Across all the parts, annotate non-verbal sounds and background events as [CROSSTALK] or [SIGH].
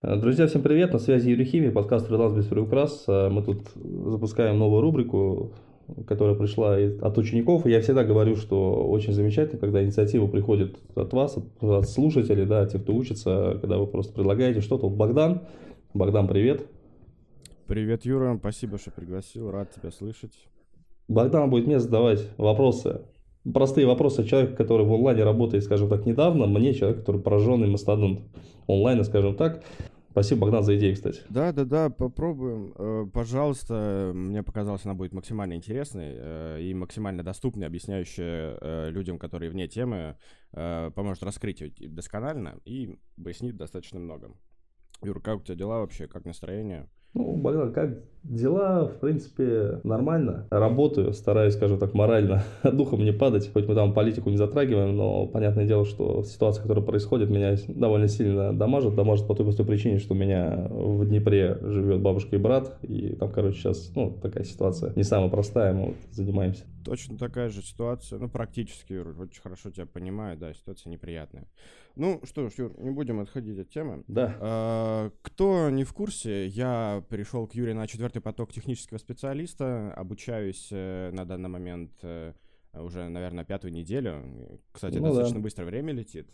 Э, друзья, всем привет, на связи Юрий Химия, подкаст «Фриланс без приукрас». Э, мы тут запускаем новую рубрику, которая пришла от учеников. И я всегда говорю, что очень замечательно, когда инициатива приходит от вас, от слушателей, да, от тех, кто учится, когда вы просто предлагаете что-то. Богдан, Богдан, привет. Привет, Юра, спасибо, что пригласил, рад тебя слышать. Богдан будет мне задавать вопросы простые вопросы человека, который в онлайне работает, скажем так, недавно, мне человек, который пораженный мастодонт онлайна, скажем так. Спасибо, Богдан, за идею, кстати. Да, да, да, попробуем. Э, пожалуйста, мне показалось, она будет максимально интересной э, и максимально доступной, объясняющая э, людям, которые вне темы, поможет раскрыть ее досконально и пояснит достаточно много. Юр, как у тебя дела вообще, как настроение? Ну, Богдан, как дела, в принципе, нормально. Работаю, стараюсь, скажем так, морально [LAUGHS] духом не падать. Хоть мы там политику не затрагиваем, но понятное дело, что ситуация, которая происходит, меня довольно сильно дамажит. Дамажит по той простой причине, что у меня в Днепре живет бабушка и брат. И там, короче, сейчас, ну, такая ситуация не самая простая, мы вот занимаемся. Точно такая же ситуация, ну, практически, очень хорошо тебя понимаю, да, ситуация неприятная. Ну, что ж, Юр, не будем отходить от темы. Да. А, кто не в курсе, я пришел к Юре на четвертый поток технического специалиста, обучаюсь э, на данный момент э, уже, наверное, пятую неделю. Кстати, ну, достаточно да. быстро время летит.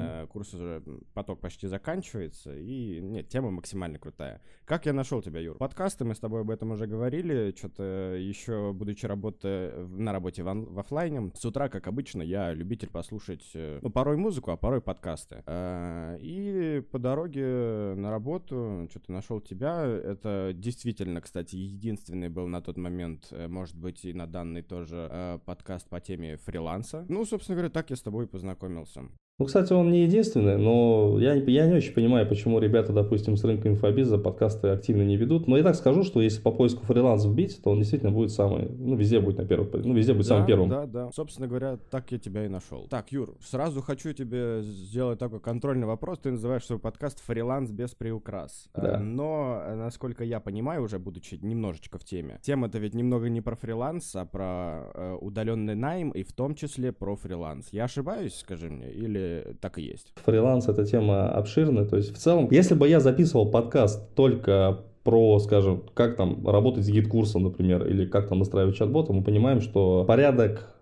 Э, курс уже, поток почти заканчивается, и нет, тема максимально крутая. Как я нашел тебя, Юр? Подкасты, мы с тобой об этом уже говорили, что-то еще, будучи работы, на работе в, в офлайне, с утра, как обычно, я любитель послушать, э, ну, порой музыку, а порой подкасты. Э, и по дороге на работу что-то нашел тебя. Это действительно, кстати, единственный был на тот момент, может быть, и на данный тоже подкаст по теме фриланса. Ну, собственно говоря, так я с тобой познакомился. Ну, кстати, он не единственный, но я, я не очень понимаю, почему ребята, допустим, с рынка инфобиза подкасты активно не ведут. Но я так скажу, что если по поиску фриланс вбить, то он действительно будет самый, ну, везде будет на первом, ну, везде будет да, самым первым. Да, да, собственно говоря, так я тебя и нашел. Так, Юр, сразу хочу тебе сделать такой контрольный вопрос. Ты называешь свой подкаст «Фриланс без приукрас». Да. Но, насколько я понимаю, уже будучи немножечко в теме, тема-то ведь немного не про фриланс, а про э, удаленный найм и в том числе про фриланс. Я ошибаюсь, скажи мне, или так и есть? Фриланс это тема обширная. То есть в целом, если бы я записывал подкаст только про, скажем, как там работать с GetCourse'ом, например, или как там настраивать чат-бот, мы понимаем, что порядок Э,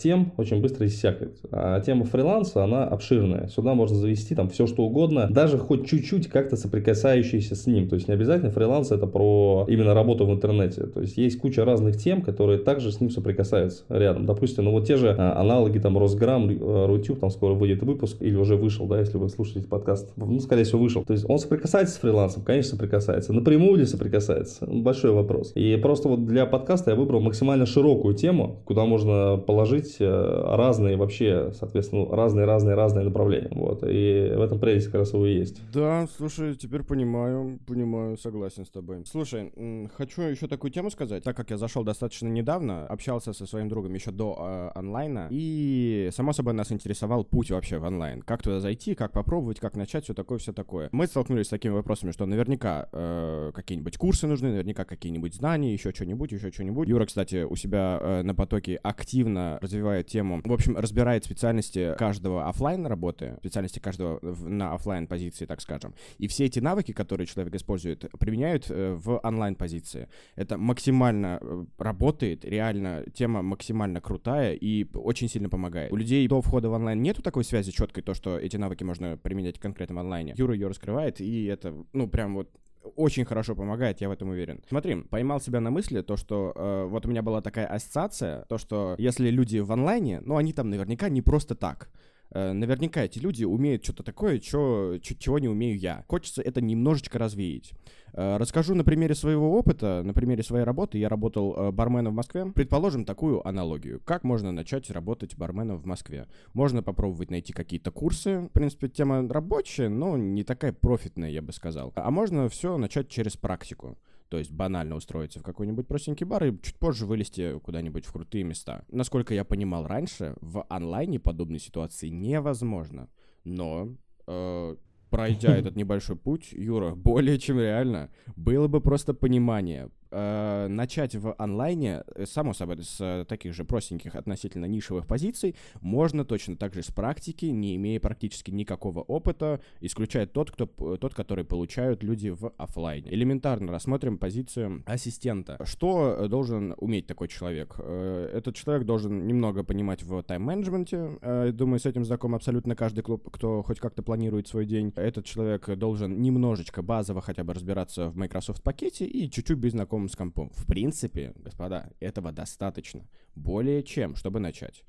тем очень быстро иссякнет. А тема фриланса, она обширная. Сюда можно завести там все, что угодно, даже хоть чуть-чуть как-то соприкасающиеся с ним. То есть не обязательно фриланс это про именно работу в интернете. То есть есть куча разных тем, которые также с ним соприкасаются рядом. Допустим, ну вот те же а, аналоги там Россграм, э, Рутюб, там скоро выйдет выпуск или уже вышел, да, если вы слушаете подкаст. Ну, скорее всего, вышел. То есть он соприкасается с фрилансом? Конечно, соприкасается. Напрямую ли соприкасается? Большой вопрос. И просто вот для подкаста я выбрал максимально широкую тему, куда можно положить э, разные вообще, соответственно, разные-разные-разные направления. Вот. И в этом прелесть как раз его и есть. Да, слушай, теперь понимаю, понимаю, согласен с тобой. Слушай, хочу еще такую тему сказать. Так как я зашел достаточно недавно, общался со своим другом еще до э, онлайна, и, само собой, нас интересовал путь вообще в онлайн. Как туда зайти, как попробовать, как начать, все такое, все такое. Мы столкнулись с такими вопросами, что наверняка э, какие-нибудь курсы нужны, наверняка какие-нибудь знания, еще что-нибудь, еще что-нибудь. Юра, кстати, у себя э, на потоке активно активно развивает тему, в общем, разбирает специальности каждого офлайн работы, специальности каждого на офлайн позиции, так скажем. И все эти навыки, которые человек использует, применяют э, в онлайн позиции. Это максимально э, работает, реально тема максимально крутая и очень сильно помогает. У людей до входа в онлайн нету такой связи четкой, то, что эти навыки можно применять в конкретном онлайне. Юра ее раскрывает, и это, ну, прям вот очень хорошо помогает, я в этом уверен. Смотри, поймал себя на мысли, то, что э, вот у меня была такая ассоциация, то, что если люди в онлайне, ну, они там наверняка не просто так. Э, наверняка эти люди умеют что-то такое, чё, чего не умею я. Хочется это немножечко развеять. Э, расскажу на примере своего опыта, на примере своей работы. Я работал э, барменом в Москве. Предположим такую аналогию. Как можно начать работать барменом в Москве? Можно попробовать найти какие-то курсы. В принципе, тема рабочая, но не такая профитная, я бы сказал. А можно все начать через практику. То есть банально устроиться в какой-нибудь простенький бар и чуть позже вылезти куда-нибудь в крутые места. Насколько я понимал раньше, в онлайне подобной ситуации невозможно. Но э, пройдя [LAUGHS] этот небольшой путь, Юра, [LAUGHS] более чем реально, было бы просто понимание, э, начать в онлайне, э, само собой, с э, таких же простеньких относительно нишевых позиций, можно точно так же с практики, не имея практически никакого опыта, исключая тот, кто, тот, который получают люди в офлайне. Элементарно рассмотрим позицию ассистента. Что должен уметь такой человек? Э, этот человек должен немного понимать в тайм-менеджменте. Э, думаю, с этим знаком абсолютно каждый клуб, кто хоть как-то планирует свой день. Этот человек должен немножечко базово хотя бы разбираться в Microsoft пакете и чуть-чуть быть знакомым с компом. В принципе, господа, этого достаточно. Более чем, чтобы начать.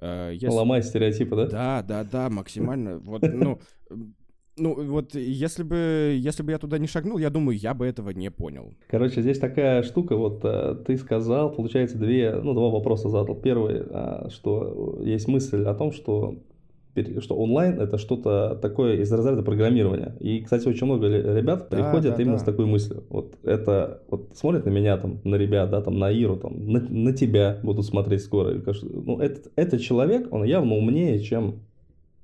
Э, если... Ломай стереотипы, да? Да, да, да, максимально. [LAUGHS] Вот, ну, ну, вот если бы, если бы я туда не шагнул, я думаю, я бы этого не понял. Короче, здесь такая штука, вот э, ты сказал, получается, две, ну, два вопроса задал. Первый, а, что есть мысль о том, что что онлайн это что-то такое из разряда программирования. И, кстати, очень много ребят да, приходят да, именно да. с такой мыслью. Вот это вот смотрят на меня там, на ребят, да, там, на Иру, там, на, на тебя будут смотреть скоро. Ну, этот, этот человек, он явно умнее, чем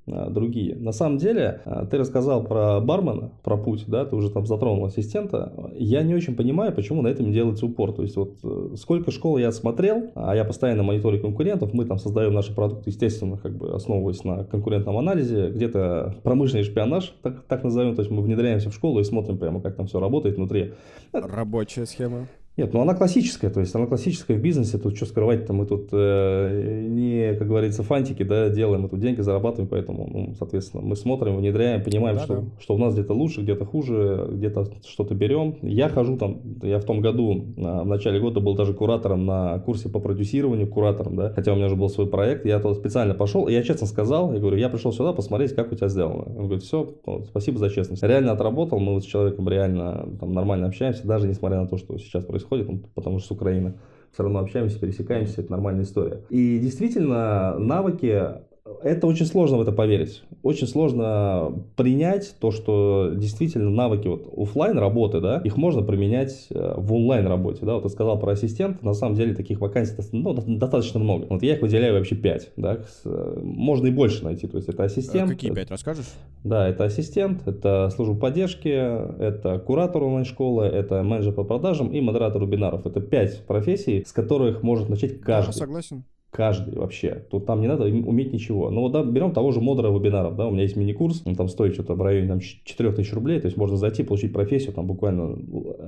другие. На самом деле, а, ты рассказал про бармена, про путь, да, ты уже там затронул ассистента. Я не очень понимаю, почему на этом делается упор. То есть вот э, сколько школ я смотрел, а я постоянно мониторю конкурентов, мы там создаем наши продукты, естественно, как бы основываясь на конкурентном анализе, где-то промышленный шпионаж, так, так назовем, то есть мы внедряемся в школу и смотрим прямо, как там все работает внутри. Рабочая схема. Нет, ну она классическая, то есть она классическая в бизнесе, тут что скрывать-то, мы тут э, не, как говорится, фантики, да, делаем, мы тут деньги зарабатываем, поэтому, ну, соответственно, мы смотрим, внедряем, понимаем, да, что, да. что у нас где-то лучше, где-то хуже, где-то что-то берем. Я хожу там, я в том году, в начале года был даже куратором на курсе по продюсированию, куратором, да, хотя у меня уже был свой проект, я туда специально пошел, и я честно сказал, я говорю, я пришел сюда посмотреть, как у тебя сделано. Он говорит, все, спасибо за честность. Реально отработал, мы вот с человеком реально там нормально общаемся, даже несмотря на то, что сейчас происходит происходит, потому что с Украины все равно общаемся, пересекаемся, это нормальная история. И действительно, навыки это очень сложно в это поверить. Очень сложно принять то, что действительно навыки вот офлайн работы, да, их можно применять э, в онлайн работе, да. Вот ты сказал про ассистента, на самом деле таких вакансий ну, достаточно много. Вот я их выделяю вообще 5, да. Э, можно и больше найти, то есть это ассистент. А какие 5, расскажешь? Да, это ассистент, это служба поддержки, это куратор онлайн-школы, это менеджер по продажам и модератор вебинаров. Это 5 профессий, с которых может начать каждый. Да, согласен каждый вообще. Тут там не надо уметь ничего. Ну да, берем того же модера вебинаров, да, у меня есть мини-курс, он там стоит что-то в районе там, 4 тысяч рублей, то есть можно зайти, получить профессию там буквально,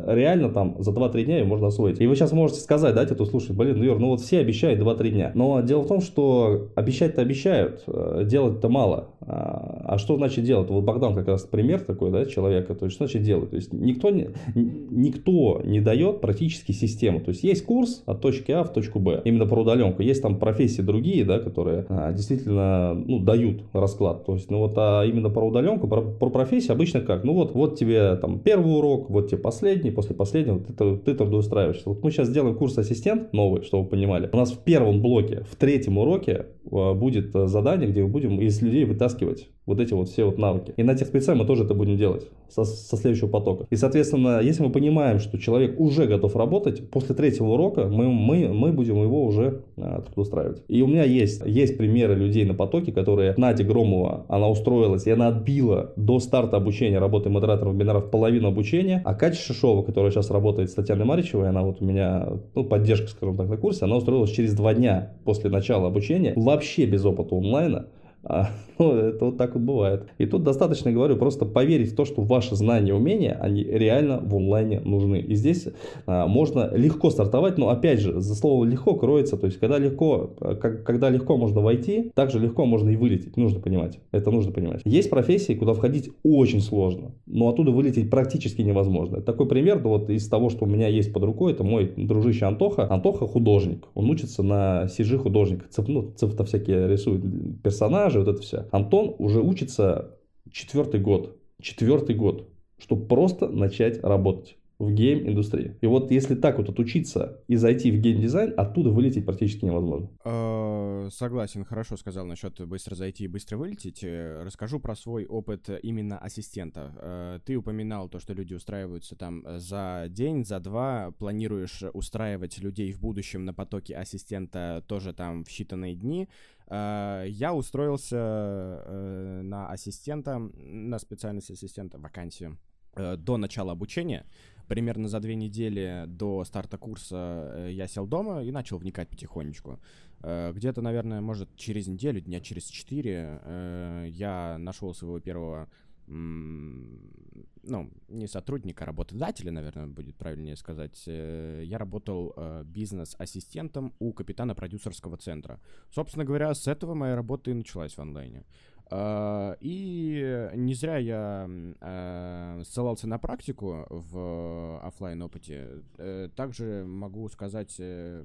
реально там за 2-3 дня ее можно освоить. И вы сейчас можете сказать, да, тут слушай, блин, ну Юр, ну вот все обещают 2-3 дня. Но дело в том, что обещать-то обещают, э, делать-то мало. А, а что значит делать? Вот Богдан как раз пример такой, да, человека, то есть что значит делать? То есть никто не, никто не дает практически систему. То есть есть курс от точки А в точку Б, именно про удаленку. Есть там там профессии другие, да, которые а, действительно ну, дают расклад. То есть, ну вот, а именно про удаленку, про, про профессию обычно как? Ну вот, вот тебе там первый урок, вот тебе последний, после последнего ты, ты, ты трудоустраиваешься. Вот мы сейчас сделаем курс ассистент новый, чтобы вы понимали. У нас в первом блоке, в третьем уроке а, будет а, задание, где мы будем из людей вытаскивать вот эти вот все вот навыки. И на тех спецах мы тоже это будем делать со, со следующего потока. И, соответственно, если мы понимаем, что человек уже готов работать, после третьего урока мы, мы, мы будем его уже а, трудоустраивать. И у меня есть, есть примеры людей на потоке, которые Надя Громова, она устроилась, и она отбила до старта обучения работы модератором вебинаров половину обучения, а Катя Шишова, которая сейчас работает с Татьяной Маричевой, она вот у меня, ну, поддержка, скажем так, на курсе, она устроилась через два дня после начала обучения, вообще без опыта онлайна, а, [LAUGHS] ну, это вот так вот бывает. И тут достаточно, говорю, просто поверить в то, что ваши знания и умения, они реально в онлайне нужны. И здесь а, можно легко стартовать, но опять же, за словом легко кроется, то есть когда легко, как, когда легко можно войти, также легко можно и вылететь, нужно понимать. Это нужно понимать. Есть профессии, куда входить очень сложно, но оттуда вылететь практически невозможно. Такой пример, ну, вот из того, что у меня есть под рукой, это мой дружище Антоха. Антоха художник, он учится на CG художника, цеп, ну, цеп-то всякие рисует персонажи, продажи, вот это все. Антон уже учится четвертый год. Четвертый год, чтобы просто начать работать в гейм-индустрии. И вот если так вот отучиться и зайти в гейм-дизайн, оттуда вылететь практически невозможно. Э, согласен, хорошо сказал насчет быстро зайти и быстро вылететь. Э, расскажу про свой опыт именно ассистента. Э, ты упоминал то, что люди устраиваются там за день, за два. Планируешь устраивать людей в будущем на потоке ассистента тоже там в считанные дни. Я устроился на ассистента, на специальность ассистента, вакансию до начала обучения, примерно за две недели до старта курса э, я сел дома и начал вникать потихонечку. Э, где-то, наверное, может, через неделю, дня через четыре э, я нашел своего первого ну, не сотрудника, а работодателя, наверное, будет правильнее сказать. Я работал бизнес-ассистентом у капитана продюсерского центра. Собственно говоря, с этого моя работа и началась в онлайне. А, и не зря я а, ссылался на практику в офлайн опыте. Э, также могу сказать, э,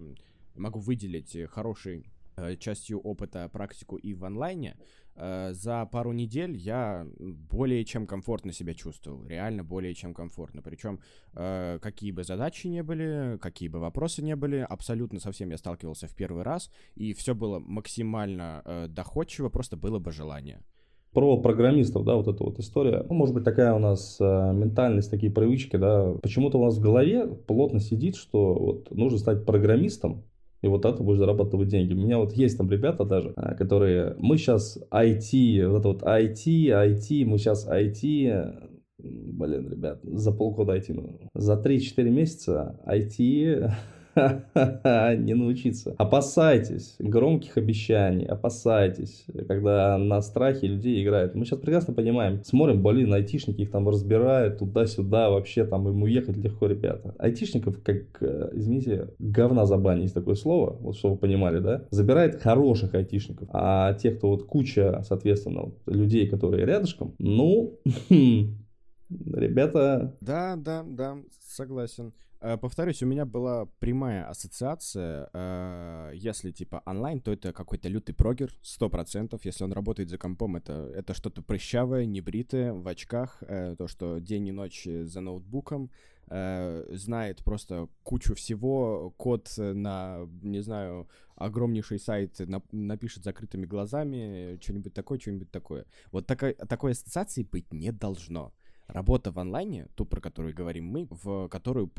могу выделить хороший Э, частью опыта практику и в онлайне, за пару недель я более чем комфортно себя чувствовал, реально более чем комфортно. Причем э, какие бы задачи не были, какие бы вопросы не были, абсолютно со всем я сталкивался в первый раз, и все было максимально доходчиво, просто было бы желание про программистов, да, вот эта вот история. Ну, может быть, такая у нас э, ментальность, такие привычки, да. Почему-то у нас в голове плотно сидит, что вот нужно стать программистом, и вот это будешь зарабатывать деньги. У меня вот есть там ребята даже, а, которые, мы сейчас IT, вот это вот IT, IT, мы сейчас IT, блин, ребят, за полгода IT, ну, за 3-4 месяца IT [LAUGHS] не научиться. Опасайтесь громких обещаний, опасайтесь, когда на страхе людей играют. Мы сейчас прекрасно понимаем, смотрим, блин, айтишники их там разбирают туда-сюда, вообще там им уехать легко, ребята. Айтишников, как, э, извините, говна за бань, есть такое слово, вот чтобы вы понимали, да, забирает хороших айтишников, а те, кто вот куча, соответственно, людей, которые рядышком, ну, [LAUGHS] ребята... Да, да, да, согласен. Э, повторюсь, у меня была прямая ассоциация. Э, если типа онлайн, то это какой-то лютый прогер, сто процентов. Если он работает за компом, это, это что-то прыщавое, небритое, в очках. Э, то, что день и ночь за ноутбуком. Знает просто кучу всего. Код на, не знаю, огромнейший сайт напишет закрытыми глазами. Что-нибудь такое, что-нибудь такое. Вот такой, такой ассоциации быть не должно работа в онлайне, ту, про которую говорим мы, в которую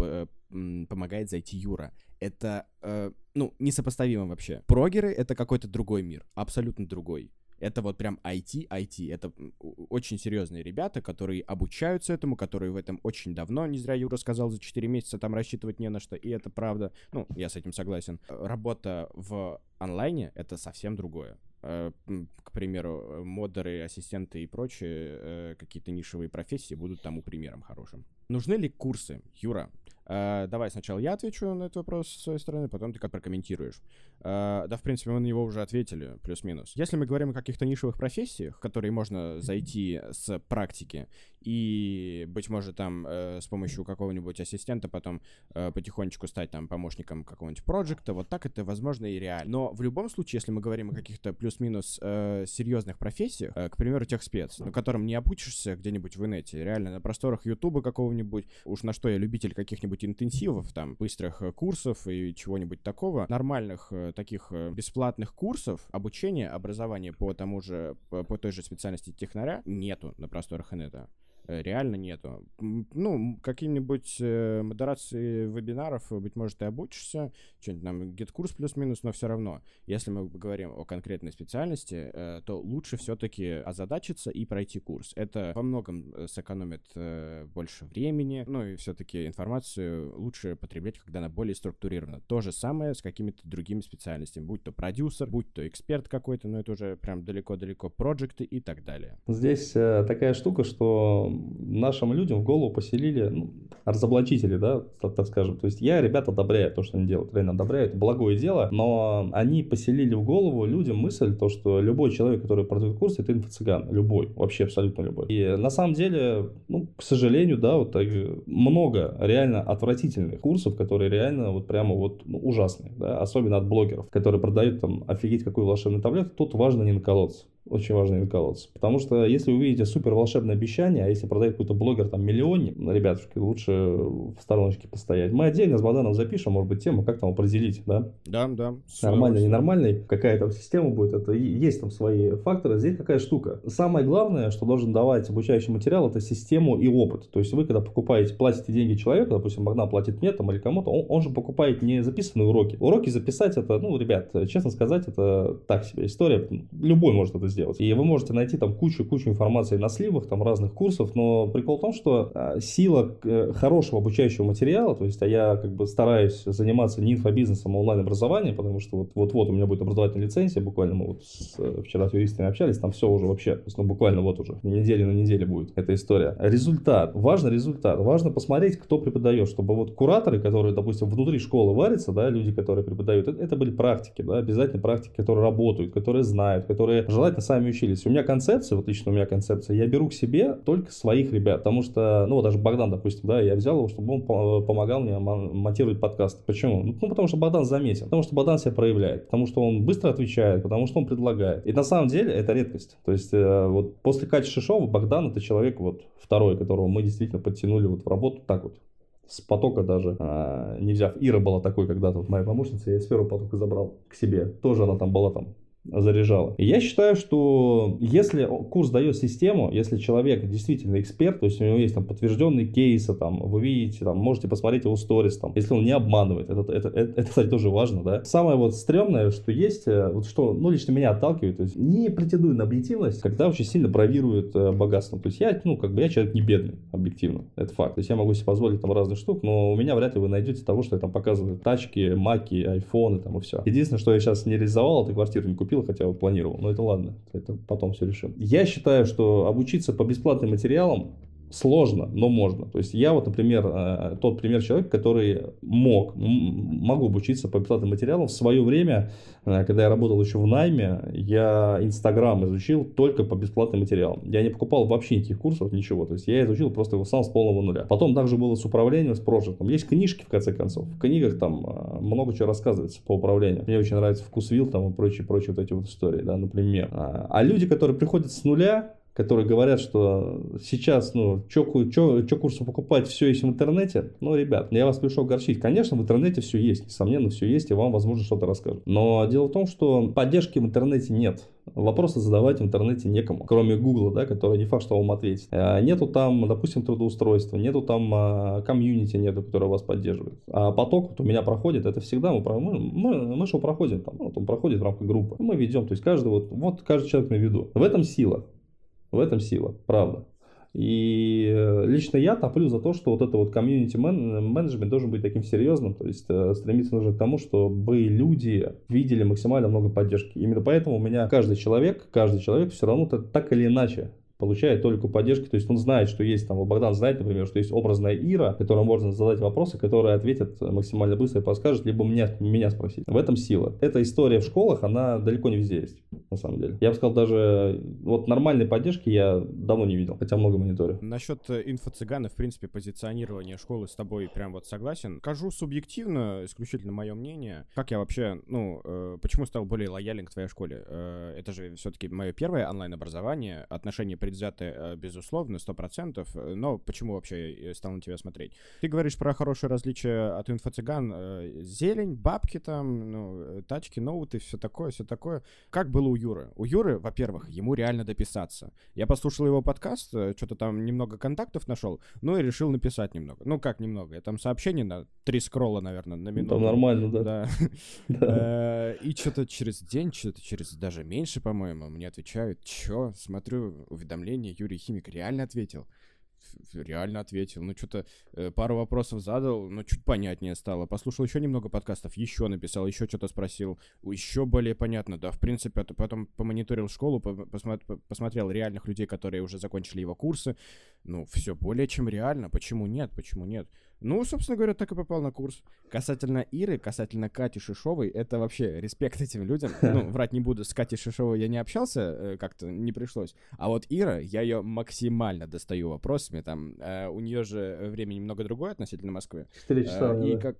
помогает зайти Юра, это, э, ну, несопоставимо вообще. Прогеры — это какой-то другой мир, абсолютно другой. Это вот прям IT, IT. Это очень серьезные ребята, которые обучаются этому, которые в этом очень давно. Не зря Юра сказал, за 4 месяца там рассчитывать не на что, и это правда. Ну, я с этим согласен. Работа в онлайне — это совсем другое. Э, к примеру, модеры, ассистенты и прочие э, какие-то нишевые профессии будут тому примером хорошим. Нужны ли курсы, Юра? Э, давай сначала я отвечу на этот вопрос с своей стороны, потом ты как прокомментируешь. Э, да, в принципе, мы на него уже ответили, плюс-минус. Если мы говорим о каких-то нишевых профессиях, которые можно зайти с практики и, быть может, там э, с помощью какого-нибудь ассистента потом э, потихонечку стать там помощником какого-нибудь проекта, вот так это возможно и реально. Но в любом случае, если мы говорим о каких-то плюс-минус э, серьезных профессиях, э, к примеру, техспец, на котором не обучишься где-нибудь в инете, реально на просторах Ютуба какого-нибудь, уж на что я любитель каких-нибудь интенсивов, там, быстрых э, курсов и чего-нибудь такого, нормальных э, таких э, бесплатных курсов обучения, образования по тому же, по той же специальности технаря нету на просторах инета. Э, реально нету. Ну, какие-нибудь э, модерации вебинаров, быть может, ты обучишься, что-нибудь там, GetCourse плюс-минус, но все равно, если мы говорим о конкретной специальности, э, то лучше все-таки озадачиться и пройти курс. Это во многом сэкономит больше времени, ну и все-таки информацию лучше потреблять, когда она более структурирована. То же самое с какими-то другими специальностями, будь то продюсер, будь то эксперт какой-то, но это уже прям далеко-далеко, проекты и так далее. Здесь такая штука, что нашим людям в голову поселили ну, разоблачители, да, так, так скажем. То есть я ребят одобряю то, что они делают, реально одобряю, это благое дело, но они поселили в голову людям мысль, то, что любой человек, который продает курс, это инфо-цыган, любой, вообще абсолютно любой. И на самом деле, ну, к сожалению, да, вот так, много реально отвратительных курсов, которые реально вот прямо вот ну, ужасные, да, особенно от блогеров, которые продают там офигеть какую волшебную таблетку, тут важно не наколоться очень важный колодец. Потому что если вы увидите супер волшебное обещание, а если продает какой-то блогер там миллионник, ребятушки, лучше в стороночке постоять. Мы отдельно с Богданом запишем, может быть, тему, как там определить, да? Да, да. Нормальный, ненормальный, какая там система будет, это есть там свои факторы. Здесь какая штука. Самое главное, что должен давать обучающий материал, это систему и опыт. То есть вы, когда покупаете, платите деньги человеку, допустим, Богдан платит мне там или кому-то, он, он же покупает не записанные уроки. Уроки записать это, ну, ребят, честно сказать, это так себе история. Любой может это сделать сделать. И вы можете найти там кучу-кучу информации на сливах, там разных курсов, но прикол в том, что а, сила э, хорошего обучающего материала, то есть а я как бы стараюсь заниматься не инфобизнесом, а онлайн-образованием, потому что вот, вот-вот у меня будет образовательная лицензия, буквально мы вот с, э, вчера с юристами общались, там все уже вообще, то есть, ну буквально вот уже, недели на неделе будет эта история. Результат, важно результат, важно посмотреть, кто преподает, чтобы вот кураторы, которые, допустим, внутри школы варятся, да, люди, которые преподают, это, это были практики, да, обязательно практики, которые работают, которые знают, которые желательно сами учились. У меня концепция, вот лично у меня концепция, я беру к себе только своих ребят, потому что, ну, вот даже Богдан, допустим, да, я взял его, чтобы он помогал мне монтировать подкасты. Почему? Ну, потому что Богдан заметен, потому что Богдан себя проявляет, потому что он быстро отвечает, потому что он предлагает. И на самом деле это редкость. То есть э, вот после Кати Шишова Богдан это человек вот второй, которого мы действительно подтянули вот в работу так вот с потока даже, а, не взяв. Ира была такой когда-то, вот моя помощница, я первого потока забрал к себе. Тоже она там была там заряжала. И я считаю, что если курс дает систему, если человек действительно эксперт, то есть у него есть там подтвержденные кейсы, там, вы видите, там, можете посмотреть его сторис, там, если он не обманывает, это, это, это, это, кстати, тоже важно, да. Самое вот стрёмное, что есть, э, вот что, ну, лично меня отталкивает, то есть не претендую на объективность, когда очень сильно бравируют э, богатством. То есть я, ну, как бы я человек не бедный, объективно, это факт. То есть я могу себе позволить там разных штук, но у меня вряд ли вы найдете того, что я там показываю тачки, маки, айфоны там и все. Единственное, что я сейчас не реализовал, это квартиру не купил, купил, хотя планировал. Но это ладно, это потом все решим. Я считаю, что обучиться по бесплатным материалам сложно, но можно. То есть я вот, например, э, тот пример человека, который мог, могу обучиться по бесплатным материалам. В свое время, э, когда я работал еще в найме, я Инстаграм изучил только по бесплатным материалам. Я не покупал вообще никаких курсов, ничего. То есть я изучил просто его сам с полного нуля. Потом также было с управлением, с проектом. Есть книжки, в конце концов. В книгах там э, много чего рассказывается по управлению. Мне очень нравится вкусвилл там и прочие, прочие вот эти вот истории, да, например. А, а люди, которые приходят с нуля, которые говорят, что сейчас, ну, что курсы покупать, все есть в интернете. Ну, ребят, я вас пришел горчить. Конечно, в интернете все есть, несомненно, все есть, и вам, возможно, что-то расскажут. Но дело в том, что поддержки в интернете нет. Вопросы задавать в интернете некому, кроме Гугла, да, который не факт, что вам ответит. А нету там, допустим, трудоустройства, нету там а, комьюнити, нету, которое вас поддерживает. А поток вот у меня проходит, это всегда мы, мы, мы, мы что проходим там, вот он проходит в рамках группы. Мы ведем, то есть каждый вот, вот каждый человек на виду. В этом сила. В этом сила, правда. И э, лично я топлю за то, что вот это вот комьюнити менеджмент должен быть таким серьезным, то есть э, стремиться нужно к тому, чтобы люди видели максимально много поддержки. Именно поэтому у меня каждый человек, каждый человек все равно так или иначе получает только поддержки, то есть он знает, что есть там, Богдан знает, например, что есть образная Ира, которой можно задать вопросы, которая ответит максимально быстро и подскажет, либо меня, меня спросить. В этом сила. Эта история в школах, она далеко не везде есть, на самом деле. Я бы сказал, даже вот нормальной поддержки я давно не видел, хотя много мониторю. Насчет э, инфо-цыгана, в принципе, позиционирования школы с тобой прям вот согласен. Скажу субъективно, исключительно мое мнение, как я вообще, ну, э, почему стал более лоялен к твоей школе? Э, это же все-таки мое первое онлайн-образование, отношение предвзяты, э, безусловно, сто процентов. Но почему вообще стал на тебя смотреть? Ты говоришь про хорошее различие от инфо-цыган. Э, зелень, бабки там, ну, э, тачки, ноуты, все такое, все такое. Как было у Юры? У Юры, во-первых, ему реально дописаться. Я послушал его подкаст, что-то там немного контактов нашел, ну и решил написать немного. Ну, как немного? Я там сообщение на три скролла, наверное, на минуту. Там нормально, да. Да. [LAUGHS] И что-то через день, что-то через даже меньше, по-моему, мне отвечают, что, смотрю, уведомления уведомление, Юрий Химик реально ответил. Реально ответил. Ну, что-то э, пару вопросов задал, но чуть понятнее стало. Послушал еще немного подкастов, еще написал, еще что-то спросил. Еще более понятно, да. В принципе, это потом помониторил школу, посмотрел реальных людей, которые уже закончили его курсы. Ну, все более чем реально. Почему нет? Почему нет? Ну, собственно говоря, так и попал на курс. Касательно Иры, касательно Кати Шишовой, это вообще респект этим людям. [LAUGHS] Ну, врать не буду, с Катей Шишовой я не общался, э, как-то не пришлось. А вот Ира, я ее максимально достаю вопросами, там, э, у нее же время немного другое относительно Москвы. 4 часа, э, И как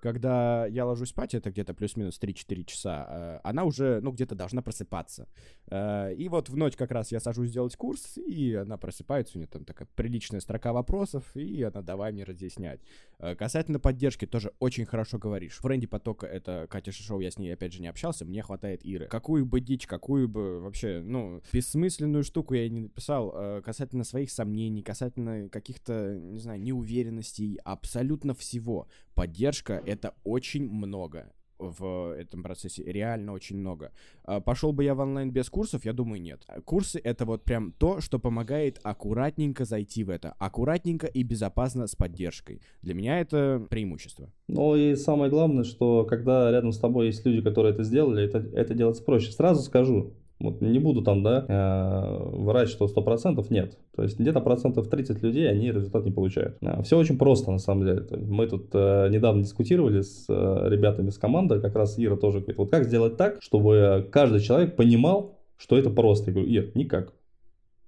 когда я ложусь спать, это где-то плюс-минус 3-4 часа, э, она уже, ну, где-то должна просыпаться. Э, и вот в ночь как раз я сажусь делать курс, и она просыпается, у нее там такая приличная строка вопросов, и она давай мне разъяснять. Э, касательно поддержки, тоже очень хорошо говоришь. Френди потока, это Катя Шишов, я с ней опять же не общался, мне хватает Иры. Какую бы дичь, какую бы вообще, ну, бессмысленную штуку я не написал, касательно своих сомнений, касательно каких-то, не знаю, неуверенностей, абсолютно всего. Поддержка — это очень много в этом процессе, реально очень много. А пошел бы я в онлайн без курсов, я думаю, нет. Курсы — это вот прям то, что помогает аккуратненько зайти в это, аккуратненько и безопасно с поддержкой. Для меня это преимущество. Ну и самое главное, что когда рядом с тобой есть люди, которые это сделали, это, это делается проще. Сразу скажу, вот не буду там, да, э, врать, что 100% нет. То есть где-то процентов 30 людей, они результат не получают. Э, Все очень просто, на самом деле. Мы тут э, недавно дискутировали с ребятами с команды, как раз Ира тоже говорит, вот как сделать так, чтобы каждый человек понимал, что это просто. Я говорю, Ир, никак.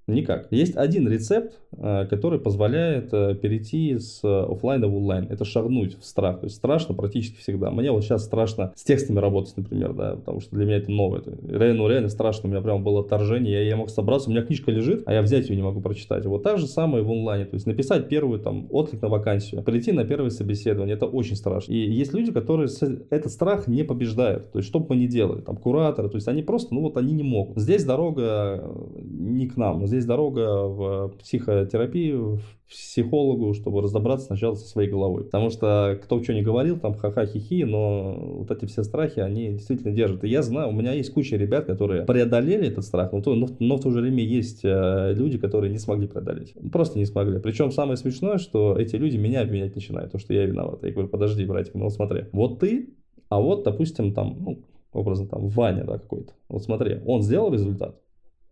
Никак. Есть один рецепт, э, который позволяет э, перейти с офлайна в онлайн. Это шагнуть в страх. То есть страшно практически всегда. Мне вот сейчас страшно с текстами работать, например, да, потому что для меня это новое. Реально, реально страшно. У меня прям было отторжение. Я, я мог собраться, у меня книжка лежит, а я взять ее не могу прочитать. Вот так же самое в онлайне. То есть написать первую там отклик на вакансию, прийти на первое собеседование. Это очень страшно. И есть люди, которые этот страх не побеждают. То есть что бы мы ни делали, там кураторы, то есть они просто, ну вот они не могут. Здесь дорога э, не к нам здесь дорога в психотерапию, в психологу, чтобы разобраться сначала со своей головой. Потому что кто что не говорил, там ха-ха-хи-хи, но вот эти все страхи, они действительно держат. И я знаю, у меня есть куча ребят, которые преодолели этот страх, но, но, но в то же время есть э, люди, которые не смогли преодолеть. Просто не смогли. Причем самое смешное, что эти люди меня обвинять начинают, то, что я виноват. Я говорю, подожди, братик, ну смотри, вот ты, а вот, допустим, там, ну, образно, там, Ваня, да, какой-то. Вот смотри, он сделал результат,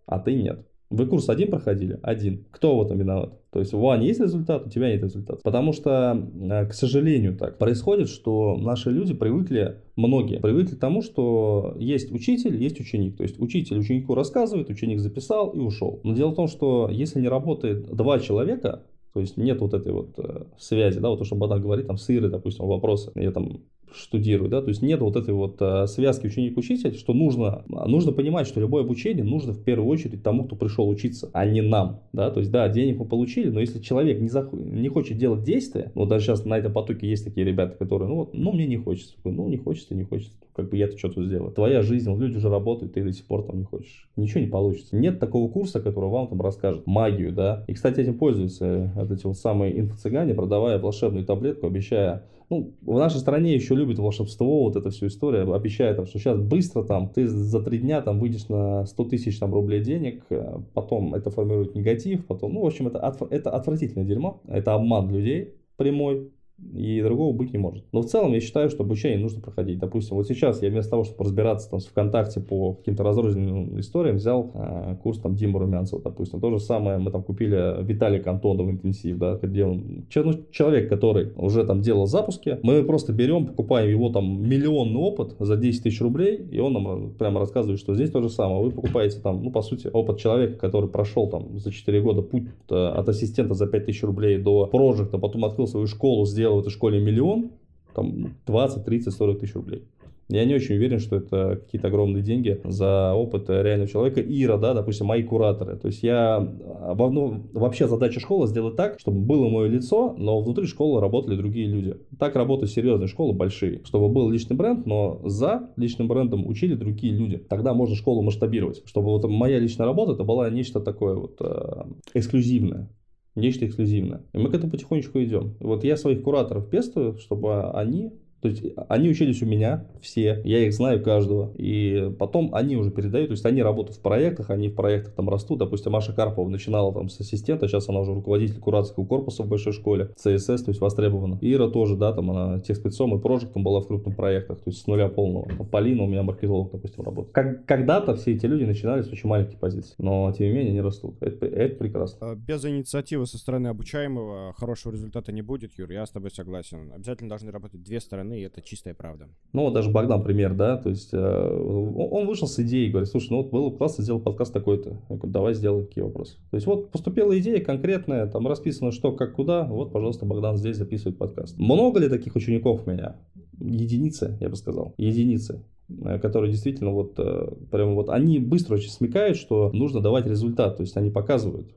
а ты нет. Вы курс один проходили? Один. Кто в этом виноват? То есть у Вани есть результат, у тебя нет результата. Потому что, э, к сожалению, так происходит, что наши люди привыкли, многие привыкли к тому, что есть учитель, есть ученик. То есть учитель ученику рассказывает, ученик записал и ушел. Но дело в том, что если не работает два человека, то есть нет вот этой вот э, связи, да, вот то, что Богдан говорит, там, с Ирой, допустим, вопросы, я там штудируют, да, то есть нет вот этой вот э, связки ученик-учитель, что нужно, нужно понимать, что любое обучение нужно в первую очередь тому, кто пришел учиться, а не нам, да, то есть да, денег мы получили, но если человек не, зах... не хочет делать действия, ну даже сейчас на этом потоке есть такие ребята, которые, ну вот, ну мне не хочется, ну не хочется, не хочется, как бы я-то что-то сделаю. Твоя жизнь, люди уже работают, ты до сих пор там не хочешь. Ничего не получится. Нет такого курса, который вам там расскажет магию, да. И, кстати, этим пользуются вот эти вот самые инфо-цыгане, продавая волшебную таблетку, обещая ну, в нашей стране еще любят волшебство, вот эту всю историю, обещают, там, что сейчас быстро там, ты за три дня там выйдешь на 100 тысяч там рублей денег, э, потом это формирует негатив, потом, ну, в общем, это, это отвратительное дерьмо, это обман людей прямой, и другого быть не может. Но в целом я считаю, что обучение нужно проходить. Допустим, вот сейчас я вместо того, чтобы разбираться там с ВКонтакте по каким-то разрозненным историям, взял э, курс там Дима Румянцева, допустим. То же самое мы там купили Виталий Антонов интенсив, да, где он, ну, человек, который уже там делал запуски, мы просто берем, покупаем его там миллионный опыт за 10 тысяч рублей, и он нам прямо рассказывает, что здесь то же самое. Вы покупаете там, ну, по сути, опыт человека, который прошел там за 4 года путь э, от ассистента за 5 тысяч рублей до прожекта, потом открыл свою школу, сделал сделал в этой школе миллион, там 20, 30, 40 тысяч рублей. Я не очень уверен, что это какие-то огромные деньги за опыт реального человека. Ира, да, допустим, мои кураторы. То есть я, ну, вообще задача школы сделать так, чтобы было мое лицо, но внутри школы работали другие люди. Так работают серьезные школы, большие. Чтобы был личный бренд, но за личным брендом учили другие люди. Тогда можно школу масштабировать. Чтобы вот моя личная работа, это была нечто такое вот э, эксклюзивное нечто эксклюзивное. И мы к этому потихонечку идем. Вот я своих кураторов пестую, чтобы они то есть они учились у меня все, я их знаю каждого. И потом они уже передают, то есть они работают в проектах, они в проектах там растут. Допустим, Маша Карпова начинала там с ассистента, сейчас она уже руководитель кураторского корпуса в большой школе, CSS, то есть востребована. Ира тоже, да, там она техспецом и прожектом была в крупных проектах, то есть с нуля полного. Там Полина у меня маркетолог, допустим, работает. Как, когда-то все эти люди начинали с очень маленьких позиций, но тем не менее они растут. Это, это прекрасно. А без инициативы со стороны обучаемого хорошего результата не будет, Юр, я с тобой согласен. Обязательно должны работать две стороны стороны, это чистая правда. Ну, вот даже Богдан пример, да, то есть э, он вышел с идеей, говорит, слушай, ну вот было классно сделать подкаст такой-то. Я говорю, давай сделаем такие вопросы. То есть вот поступила идея конкретная, там расписано что, как, куда, вот, пожалуйста, Богдан здесь записывает подкаст. Много ли таких учеников у меня? Единицы, я бы сказал, единицы э, которые действительно вот э, прям вот они быстро очень смекают, что нужно давать результат, то есть они показывают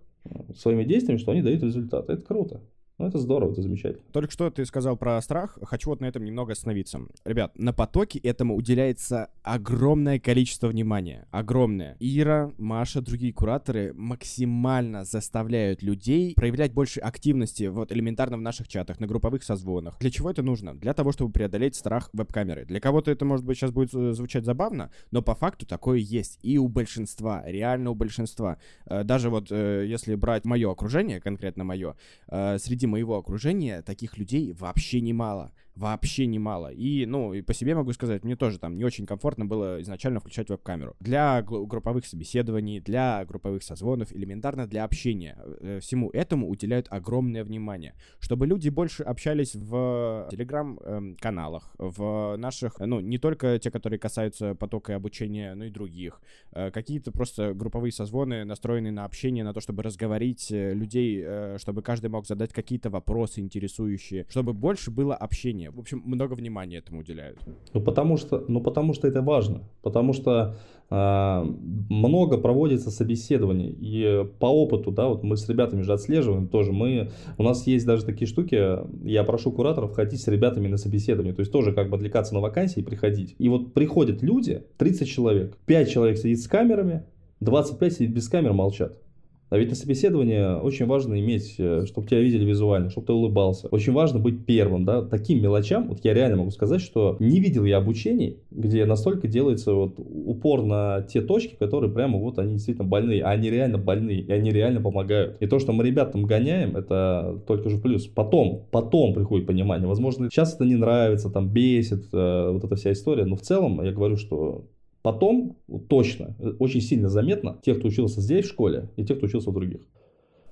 своими действиями, что они дают результат. Это круто. Ну, это здорово, это замечательно. Только что ты сказал про страх. Хочу вот на этом немного остановиться. Ребят, на потоке этому уделяется огромное количество внимания. Огромное. Ира, Маша, другие кураторы максимально заставляют людей проявлять больше активности вот элементарно в наших чатах, на групповых созвонах. Для чего это нужно? Для того, чтобы преодолеть страх веб-камеры. Для кого-то это, может быть, сейчас будет э, звучать забавно, но по факту такое есть. И у большинства, реально у большинства. Э, даже вот э, если брать мое окружение, конкретно мое, среди среди моего окружения таких людей вообще немало вообще немало. И, ну, и по себе могу сказать, мне тоже там не очень комфортно было изначально включать веб-камеру. Для групповых собеседований, для групповых созвонов, элементарно для общения. Э, всему этому уделяют огромное внимание. Чтобы люди больше общались в телеграм-каналах, в наших, ну, не только те, которые касаются потока обучения, но и других. Э, какие-то просто групповые созвоны, настроенные на общение, на то, чтобы разговорить э, людей, чтобы каждый мог задать какие-то вопросы интересующие, чтобы больше было общения внимание. В общем, много внимания этому уделяют. Ну, потому что, ну, потому что это важно. Потому что э, много проводится собеседований. И по опыту, да, вот мы с ребятами же отслеживаем тоже. Мы, у нас есть даже такие штуки, я прошу кураторов ходить с ребятами на собеседование. То есть тоже как бы отвлекаться на вакансии и приходить. И вот приходят люди, 30 человек, 5 человек сидит с камерами, 25 сидит без камер, молчат. А ведь на собеседование очень важно иметь, э, чтобы тебя видели визуально, чтобы ты улыбался. Очень важно быть первым, да. Таким мелочам, вот я реально могу сказать, что не видел я обучений, где настолько делается вот упор на те точки, которые прямо вот они действительно больные, а они реально больные, и они реально помогают. И то, что мы ребятам гоняем, это только же плюс. Потом, потом приходит понимание. Возможно, сейчас это не нравится, там бесит, э, вот эта вся история, но в целом я говорю, что Потом, точно, очень сильно заметно тех, кто учился здесь в школе, и тех, кто учился в других.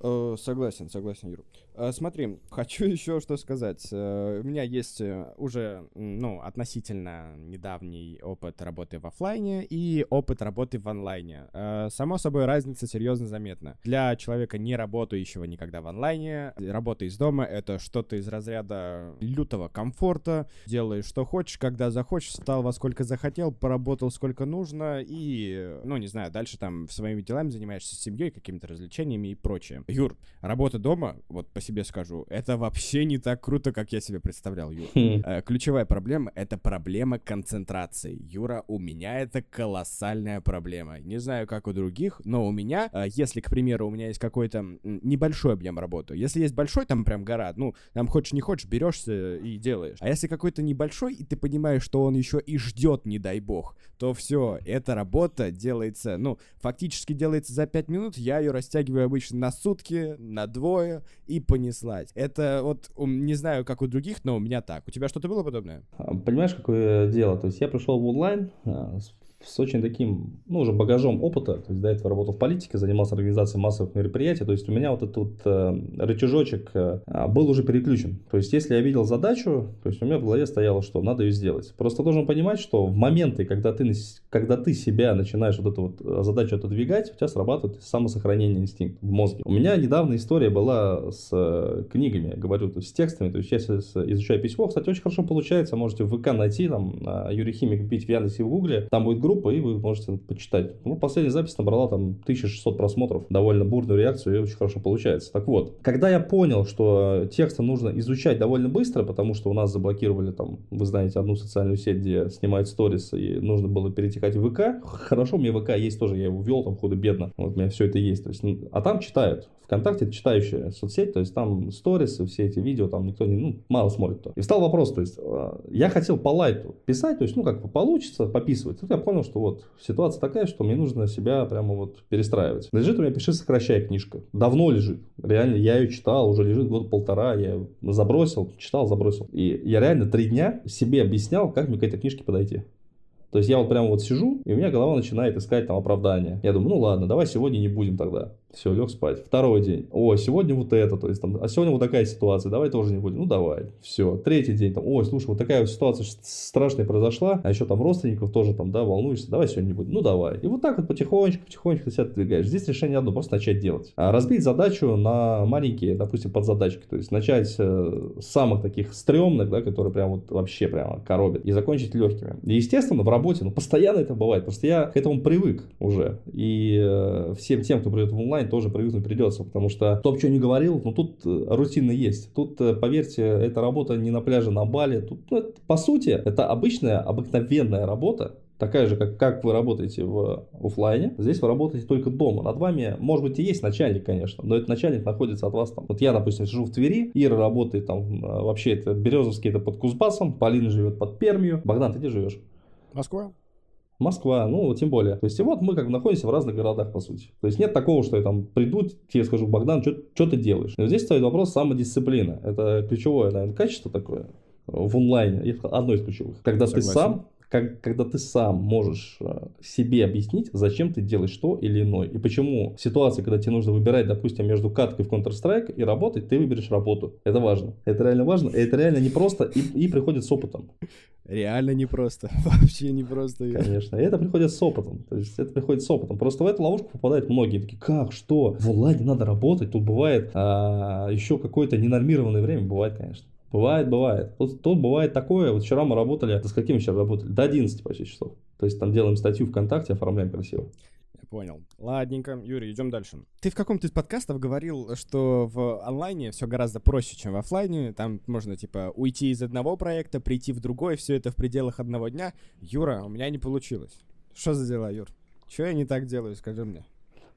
Э, согласен, согласен, Юр. Э, смотри, [LAUGHS] хочу еще что сказать. Э, у меня есть уже, ну, относительно недавний опыт работы в офлайне и опыт работы в онлайне. Само собой, разница серьезно заметна. Для человека, не работающего никогда в онлайне, работа из дома — это что-то из разряда лютого комфорта. Делаешь, что хочешь, когда захочешь, встал во сколько захотел, поработал сколько нужно и, ну, не знаю, дальше там своими делами занимаешься семьей, какими-то развлечениями и прочее. Юр, работа дома, вот по себе скажу, это вообще не так круто, как я себе представлял, Юр. Хм. Э, ключевая проблема — это проблема концентрации. Юра, у меня это колоссальная проблема. Не знаю, как у других, но у меня, э, если, к примеру, у меня есть какой-то небольшой объем работы, если есть большой, там прям гора, ну, там хочешь не хочешь, берешься и делаешь. А если какой-то небольшой, и ты понимаешь, что он еще и ждет, не дай бог, то все, эта работа делается, ну, фактически делается за 5 минут, я ее растягиваю обычно на сутки, сутки, на двое и понеслась. Это вот, не знаю, как у других, но у меня так. У тебя что-то было подобное? А, понимаешь, какое дело? То есть я пришел в онлайн а, с очень таким, ну, уже багажом опыта, то есть до этого работал в политике, занимался организацией массовых мероприятий, то есть у меня вот этот вот, э, рычажочек э, был уже переключен. То есть если я видел задачу, то есть у меня в голове стояло, что надо ее сделать. Просто должен понимать, что в моменты, когда ты, когда ты себя начинаешь вот эту вот э, задачу отодвигать, у тебя срабатывает самосохранение инстинкт в мозге. У меня недавно история была с э, книгами, я говорю, то есть с текстами, то есть я изучаю письмо, кстати, очень хорошо получается, можете в ВК найти, там, Юрий Химик бить в Яндексе в Гугле, там будет группа группа, и вы можете почитать. Ну, последняя запись набрала там 1600 просмотров, довольно бурную реакцию, и очень хорошо получается. Так вот, когда я понял, что тексты нужно изучать довольно быстро, потому что у нас заблокировали там, вы знаете, одну социальную сеть, где снимают сторис, и нужно было перетекать в ВК. Хорошо, у меня ВК есть тоже, я его ввел там худо-бедно, вот у меня все это есть. То есть, а там читают. ВКонтакте это читающая соцсеть, то есть там сторисы, все эти видео, там никто не, ну, мало смотрит. То. И встал вопрос, то есть э, я хотел по лайту писать, то есть, ну, как получится, пописывать. Тут я понял, что вот ситуация такая, что мне нужно себя прямо вот перестраивать. Лежит у меня «Пиши, сокращай» книжка. Давно лежит. Реально, я ее читал, уже лежит год полтора, я забросил, читал, забросил. И я реально три дня себе объяснял, как мне к этой книжке подойти. То есть я вот прямо вот сижу, и у меня голова начинает искать там оправдание. Я думаю, ну ладно, давай сегодня не будем тогда. Все, лег спать. Второй день. О, сегодня вот это, то есть там, а сегодня вот такая ситуация, давай тоже не будем. Ну давай. Все. Третий день там, ой, слушай, вот такая вот ситуация страшная произошла, а еще там родственников тоже там, да, волнуешься, давай сегодня не будем. Ну давай. И вот так вот потихонечку, потихонечку ты себя двигаешь. Здесь решение одно, просто начать делать. А разбить задачу на маленькие, допустим, подзадачки. То есть начать э, с самых таких стрёмных, да, которые прям вот вообще прямо коробят, и закончить легкими. И естественно, в работе, но постоянно это бывает. Просто я к этому привык уже. И э, всем тем, кто придет в онлайн, тоже привыкнуть придется. Потому что кто бы что ни говорил, но тут э, рутина есть. Тут, э, поверьте, эта работа не на пляже на Бали. Тут, ну, это, по сути, это обычная, обыкновенная работа, такая же, как, как вы работаете в офлайне. Здесь вы работаете только дома. Над вами, может быть, и есть начальник, конечно, но этот начальник находится от вас там. Вот я, допустим, сижу в Твери, Ира работает там, э, вообще это Березовский, это под Кузбассом, Полина живет под Пермию. Богдан, ты где живешь? Москва. Москва, ну, тем более. То есть, и вот мы как бы находимся в разных городах, по сути. То есть, нет такого, что я там приду, тебе скажу, Богдан, что ты делаешь? Но здесь стоит вопрос самодисциплина. Это ключевое, наверное, качество такое в онлайне. Одно из ключевых. Когда Согласен. ты сам как, когда ты сам можешь э, себе объяснить, зачем ты делаешь то или иное. И почему в ситуации, когда тебе нужно выбирать, допустим, между каткой в Counter-Strike и работать, ты выберешь работу. Это важно. Это реально важно. Это реально непросто и, и приходит с опытом. Реально непросто. [LAUGHS] Вообще непросто. Конечно. И это приходит с опытом. То есть это приходит с опытом. Просто в эту ловушку попадают многие. Такие, как, что? В онлайне надо работать. Тут бывает а, еще какое-то ненормированное время. Бывает, конечно. Бывает, бывает. Тут, тут бывает такое. Вот вчера мы работали, с каким вчера работали? До 11 почти часов. То есть там делаем статью ВКонтакте, оформляем красиво. Я понял. Ладненько. Юрий, идем дальше. Ты в каком-то из подкастов говорил, что в онлайне все гораздо проще, чем в офлайне. Там можно, типа, уйти из одного проекта, прийти в другой, все это в пределах одного дня. Юра, у меня не получилось. Что за дела, Юр? Что я не так делаю, скажи мне.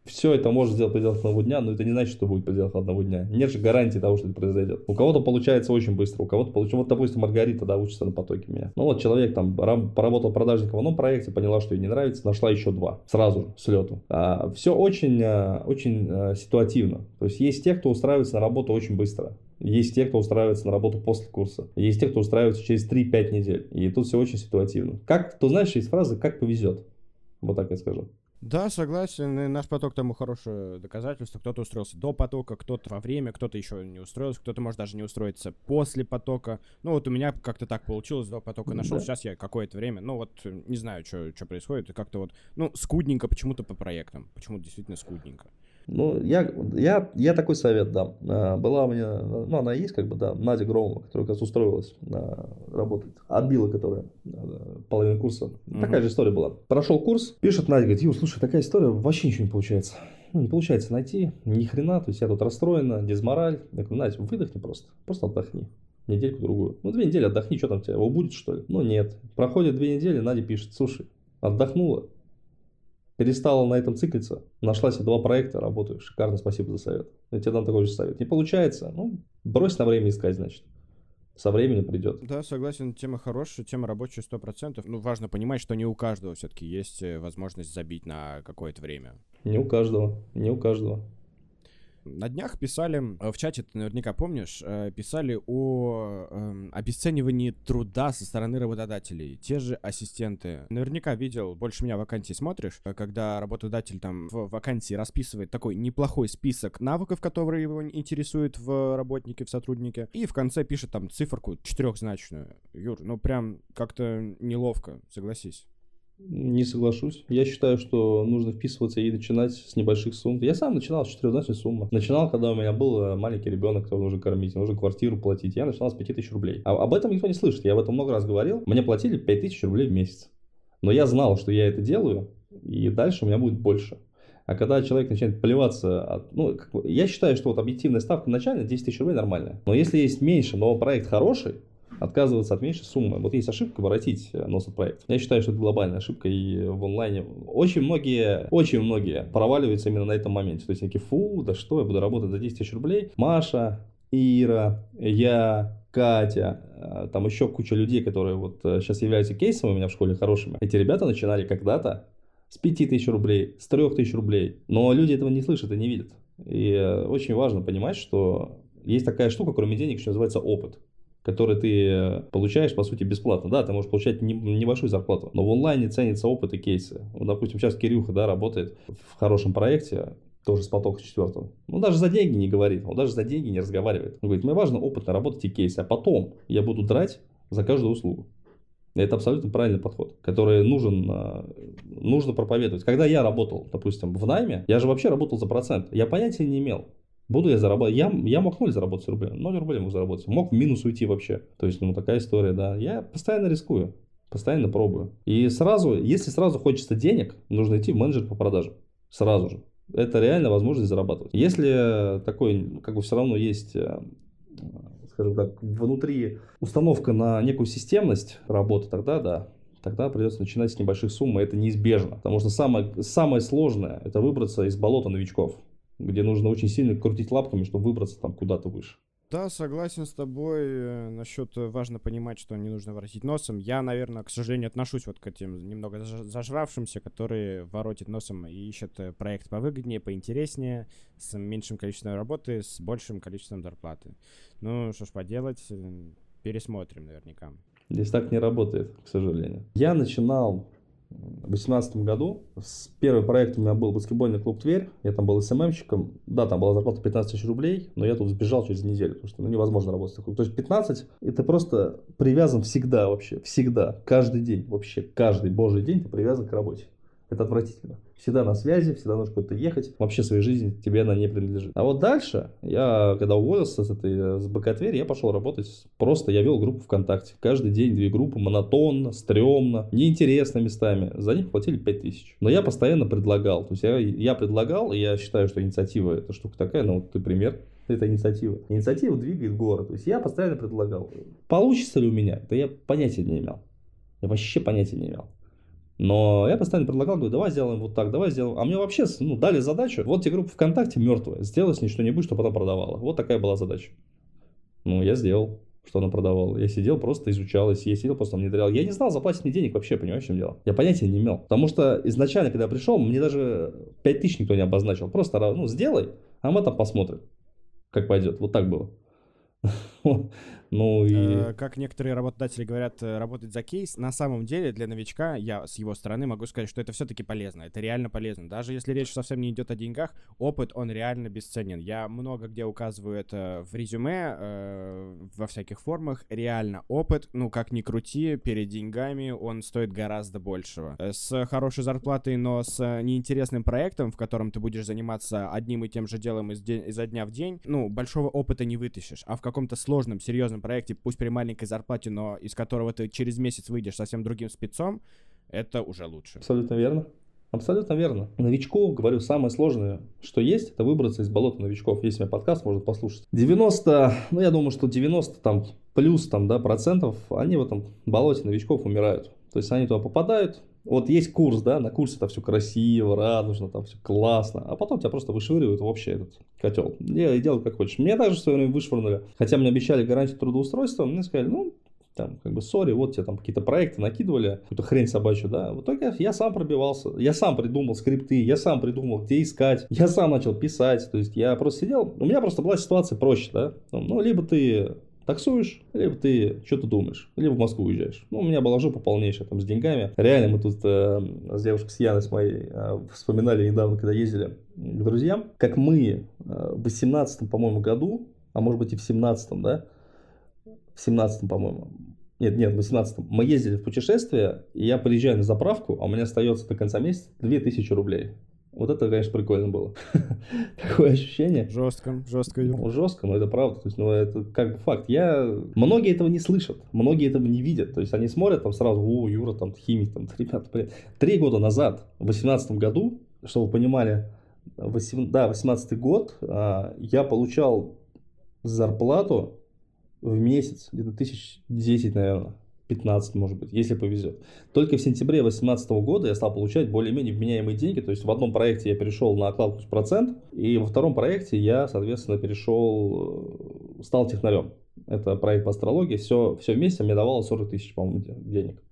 Все это может сделать в пределах одного дня, но это не значит, что будет в пределах одного дня. Нет же гарантии того, что это произойдет. У кого-то получается очень быстро, у кого-то получается... Вот, допустим, Маргарита, да, учится на потоке меня. Ну вот человек там поработал продажником в одном проекте, поняла, что ей не нравится, нашла еще два. Сразу же, с лету. А, все очень, а, очень а, ситуативно. То есть есть те, кто устраивается на работу очень быстро. Есть те, кто устраивается на работу после курса. Есть те, кто устраивается через 3-5 недель. И тут все очень ситуативно. Как, ты знаешь, есть фраза «как повезет». Вот так я скажу. Да, согласен. И наш поток тому хорошее доказательство. Кто-то устроился до потока, кто-то во время, кто-то еще не устроился, кто-то может даже не устроиться после потока. Ну вот у меня как-то так получилось, до потока нашел. Да. Сейчас я какое-то время, ну вот не знаю, что происходит. И как-то вот, ну, скудненько почему-то по проектам. Почему-то действительно скудненько. Ну, я, я, я такой совет дам. А, была у меня, ну, она есть, как бы, да, Надя Громова, которая как раз устроилась а, работать. Отбила, которая а, половину курса. Угу. Такая же история была. Прошел курс, пишет Надя, говорит, Юр, слушай, такая история, вообще ничего не получается. Ну, не получается найти, ни хрена, то есть я тут расстроена, дезмораль. Я говорю, Надя, выдохни просто, просто отдохни недельку-другую. Ну, две недели отдохни, что там тебе, его будет, что ли? Ну, нет. Проходит две недели, Надя пишет, слушай, отдохнула, перестала на этом циклиться, нашла себе два проекта, работаю, шикарно, спасибо за совет. Я тебе дам такой же совет. Не получается, ну, брось на время искать, значит. Со временем придет. Да, согласен, тема хорошая, тема рабочая сто процентов. Ну, важно понимать, что не у каждого все-таки есть э, возможность забить на какое-то время. Не у каждого, не у каждого. На днях писали, э, в чате, ты наверняка помнишь, э, писали о э, обесценивании труда со стороны работодателей. Те же ассистенты. Наверняка видел, больше меня вакансии смотришь, э, когда работодатель там в вакансии расписывает такой неплохой список навыков, которые его интересуют в работнике, в сотруднике, и в конце пишет там циферку четырехзначную. Юр, ну прям как-то неловко, согласись. Не соглашусь. Я считаю, что нужно вписываться и начинать с небольших сумм. Я сам начинал с четырехзначной суммы. Начинал, когда у меня был э, маленький ребенок, которого нужно кормить, нужно квартиру платить. Я начинал с 5000 рублей. А об этом никто не слышит. Я об этом много раз говорил. Мне платили 5000 рублей в месяц. Но я знал, что я это делаю, и дальше у меня будет больше. А когда человек начинает поливаться, ну, я считаю, что вот объективная ставка начальная 10 тысяч рублей нормальная. Но если есть меньше, но проект хороший, отказываться от меньшей суммы. Вот есть ошибка воротить э, нос от проекта. Я считаю, что это глобальная ошибка, и в онлайне очень многие, очень многие проваливаются именно на этом моменте. То есть, такие, фу, да что, я буду работать за 10 тысяч рублей. Маша, Ира, я, Катя, э, там еще куча людей, которые вот сейчас э, являются кейсом у меня в школе хорошими. Эти ребята начинали когда-то с 5 тысяч рублей, с 3 тысяч рублей. Но люди этого не слышат и не видят. И очень важно понимать, что есть такая штука, кроме денег, что называется опыт который ты э, получаешь, по сути, бесплатно. Да, ты можешь получать небольшую зарплату, но в онлайне ценится опыт и кейсы. Вот, допустим, сейчас Кирюха, да, работает в хорошем проекте, тоже с потока четвертого. Он даже за деньги не говорит, он даже за деньги не разговаривает. Он говорит, мне важно опытно работать и кейсы, а потом я буду драть за каждую услугу. Это абсолютно правильный подход, который нужен, э, нужно проповедовать. Когда я работал, допустим, в найме, я же вообще работал за процент. Я понятия не имел, Буду я зарабатывать. Я, я мог ноль заработать рублей. Ноль рублей мог заработать. Мог в минус уйти вообще. То есть, ну, такая история, да. Я постоянно рискую. Постоянно пробую. И сразу, если сразу хочется денег, нужно идти в менеджер по продажам. Сразу же. Это реально возможность зарабатывать. Если такой, как бы все равно есть э, скажем так, внутри установка на некую системность работы, тогда да, тогда придется начинать с небольших сумм, и это неизбежно. Потому что самое, самое сложное – это выбраться из болота новичков, где нужно очень сильно крутить лапками, чтобы выбраться там куда-то выше. Да, согласен с тобой э, насчет э, важно понимать, что не нужно воротить носом. Я, наверное, к сожалению, отношусь вот к этим немного зажравшимся, которые воротят носом и ищут э, проект повыгоднее, поинтереснее, с меньшим количеством работы, с большим количеством зарплаты. Ну, что ж поделать, пересмотрим наверняка. Здесь так не работает, к сожалению. Я начинал 2018 году. С первый проект у меня был баскетбольный клуб Тверь. Я там был СММщиком. Да, там была зарплата 15 тысяч рублей, но я тут сбежал через неделю, потому что ну, невозможно работать такой. То есть 15 это просто привязан всегда вообще, всегда, каждый день, вообще каждый божий день ты привязан к работе. Это отвратительно. Всегда на связи, всегда нужно куда-то ехать. Вообще своей жизни тебе она не принадлежит. А вот дальше, я когда уволился с этой с БК я пошел работать. Просто я вел группу ВКонтакте. Каждый день две группы, монотонно, стрёмно, неинтересно местами. За них платили 5000. Но я постоянно предлагал. То есть я, я предлагал, и я считаю, что инициатива это штука такая, ну вот ты пример, это инициатива. Инициатива двигает город. То есть я постоянно предлагал. Получится ли у меня? Это я понятия не имел. Я вообще понятия не имел. Но я постоянно предлагал, говорю, давай сделаем вот так, давай сделаем. А мне вообще ну, дали задачу, вот тебе группа ВКонтакте мертвая, сделай с ней что-нибудь, что потом продавала. Вот такая была задача. Ну, я сделал, что она продавала. Я сидел, просто изучал, я сидел, просто внедрял. Я не знал, заплатить мне денег вообще, понимаешь, в чем дело. Я понятия не имел. Потому что изначально, когда я пришел, мне даже 5 тысяч никто не обозначил. Просто, ну, сделай, а мы там посмотрим, как пойдет. Вот так было. [LAUGHS] Ну и... Э, как некоторые работодатели говорят, э, работать за кейс, на самом деле для новичка, я с его стороны могу сказать, что это все-таки полезно, это реально полезно. Даже если речь совсем не идет о деньгах, опыт, он реально бесценен. Я много где указываю это в резюме, э, во всяких формах. Реально опыт, ну как ни крути, перед деньгами он стоит гораздо большего. С хорошей зарплатой, но с неинтересным проектом, в котором ты будешь заниматься одним и тем же делом из изо дня в день, ну, большого опыта не вытащишь. А в каком-то сложном, серьезном проекте, пусть при маленькой зарплате, но из которого ты через месяц выйдешь совсем другим спецом, это уже лучше. Абсолютно верно. Абсолютно верно. Новичку, говорю, самое сложное, что есть, это выбраться из болота новичков. Есть у меня подкаст, можно послушать. 90, ну я думаю, что 90 там плюс там, да, процентов, они в этом болоте новичков умирают. То есть они туда попадают, вот есть курс, да, на курсе там все красиво, радужно, там все классно, а потом тебя просто вышвыривают в общий этот котел. Делай, делай как хочешь. Меня также в свое время вышвырнули. Хотя мне обещали гарантию трудоустройства, мне сказали, ну, там, как бы, сори, вот тебе там какие-то проекты накидывали, какую-то хрень собачью, да. В итоге я сам пробивался, я сам придумал скрипты, я сам придумал, где искать, я сам начал писать, то есть я просто сидел, у меня просто была ситуация проще, да. Ну, либо ты таксуешь, либо ты что-то думаешь, либо в Москву уезжаешь. Ну, у меня была жопа полнейшая там с деньгами. Реально мы тут э, с девушкой, с Яной, с моей, э, вспоминали недавно, когда ездили к друзьям, как мы э, в 18 по-моему, году, а может быть и в 17 да, в 17 по-моему, нет, нет, в 18 мы ездили в путешествие, и я приезжаю на заправку, а у меня остается до конца месяца 2000 рублей. Вот это, конечно, прикольно было. [LAUGHS] Такое ощущение. Жестко, жестко. Ну, жестко, но это правда. То есть, ну, это как бы факт. Я... Многие этого не слышат, многие этого не видят. То есть, они смотрят там сразу, о, Юра, там, химик, там, ребята, блин. Три года назад, в 2018 году, чтобы вы понимали, 8, да, 18 год, а, я получал зарплату в месяц, где-то тысяч десять, наверное. 15, может быть, если повезет. Только в сентябре 2018 года я стал получать более-менее вменяемые деньги. То есть в одном проекте я перешел на оклад плюс процент, и во втором проекте я, соответственно, перешел, э, стал технарем. Это проект по астрологии. Все, все вместе мне давало 40 тысяч, по-моему, денег.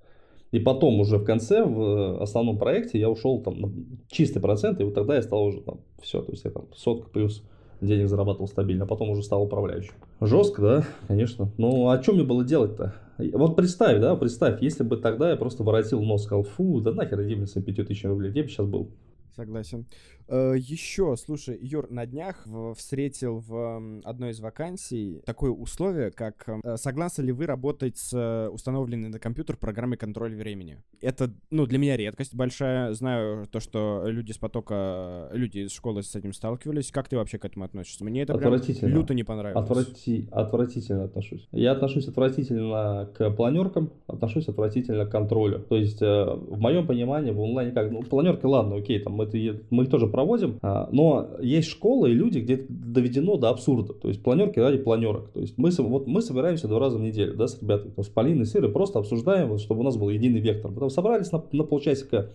И потом уже в конце, в основном проекте, я ушел там на чистый процент, и вот тогда я стал уже там все, то есть я там сотка плюс денег зарабатывал стабильно, а потом уже стал управляющим. Жестко, да, конечно. Ну, а что мне было делать-то? Вот представь, да, представь, если бы тогда я просто воротил нос, сказал, фу, да нахер иди мне с 5000 рублей, где бы сейчас был? Согласен. Э, Еще, слушай, Юр, на днях встретил в одной из вакансий такое условие, как э, согласны ли вы работать с э, установленной на компьютер программой контроль времени? Это, ну, для меня редкость большая. Знаю то, что люди с потока, люди из школы с этим сталкивались. Как ты вообще к этому относишься? Мне это прям люто не понравилось. Отврати... Отвратительно отношусь. Я отношусь отвратительно к планеркам, отношусь отвратительно к контролю. То есть, в моем понимании, в онлайне как, ну, планерки, ладно, окей, там, это, мы тоже проводим, а, но есть школы и люди, где это доведено до абсурда. То есть планерки ради планерок. То есть мы, вот мы собираемся два раза в неделю да, с ребятами, с Полиной, с Ирой, просто обсуждаем, вот, чтобы у нас был единый вектор. Потом собрались на, на полчасика,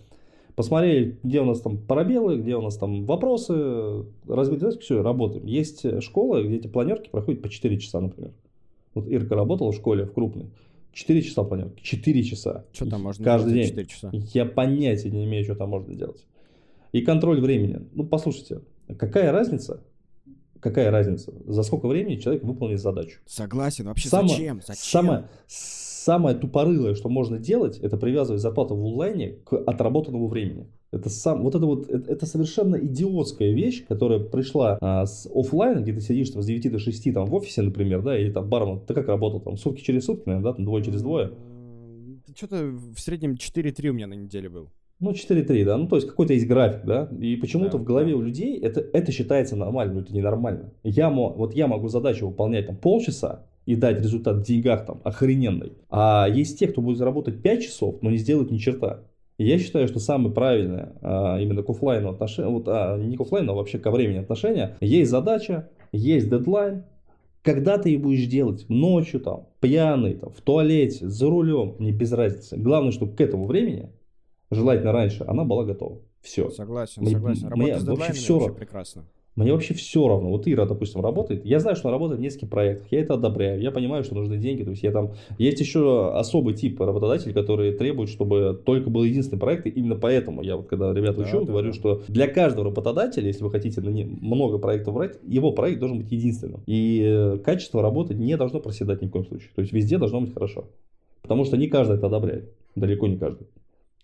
посмотрели, где у нас там пробелы, где у нас там вопросы, разбили все, работаем. Есть школы, где эти планерки проходят по 4 часа, например. Вот Ирка работала в школе, в крупной. 4 часа планерки. 4 часа. Что там можно Каждый делать день. 4 часа? Я понятия не имею, что там можно делать. И контроль времени. Ну, послушайте, какая разница, какая разница, за сколько времени человек выполнит задачу? Согласен. Вообще Само, зачем? Зачем? Самое, самое тупорылое, что можно делать, это привязывать зарплату в онлайне к отработанному времени. Это сам, вот это вот, это, это совершенно идиотская вещь, которая пришла а, с офлайна, где ты сидишь там, с 9 до 6 там в офисе, например, да, или там бармен, ты как работал там, сутки через сутки, наверное, да, там двое через двое? Что-то в среднем 4-3 у меня на неделе был. Ну, 4-3, да. Ну, то есть какой-то есть график, да. И почему-то да, в голове да. у людей это, это считается нормально, но это ненормально. Я, вот я могу задачу выполнять там полчаса и дать результат в деньгах там охрененный. А есть те, кто будет заработать 5 часов, но не сделать ни черта. И я считаю, что самое правильное а, именно к офлайну отношение, вот, а, не к офлайну, а вообще ко времени отношения, есть задача, есть дедлайн, когда ты ее будешь делать? Ночью там, пьяный, там, в туалете, за рулем, не без разницы. Главное, чтобы к этому времени желательно раньше, она была готова. Все. Согласен, мне, согласен. Работа мне с вообще все вообще прекрасно. Мне вообще все равно. Вот Ира, допустим, работает. Я знаю, что она работает в нескольких проектах. Я это одобряю. Я понимаю, что нужны деньги. То есть я там... Есть еще особый тип работодателей, которые требуют, чтобы только был единственный проект. И именно поэтому я вот когда ребят учу, да, говорю, да. что для каждого работодателя, если вы хотите на много проектов брать, его проект должен быть единственным. И э, качество работы не должно проседать ни в коем случае. То есть везде должно быть хорошо. Потому что не каждый это одобряет. Далеко не каждый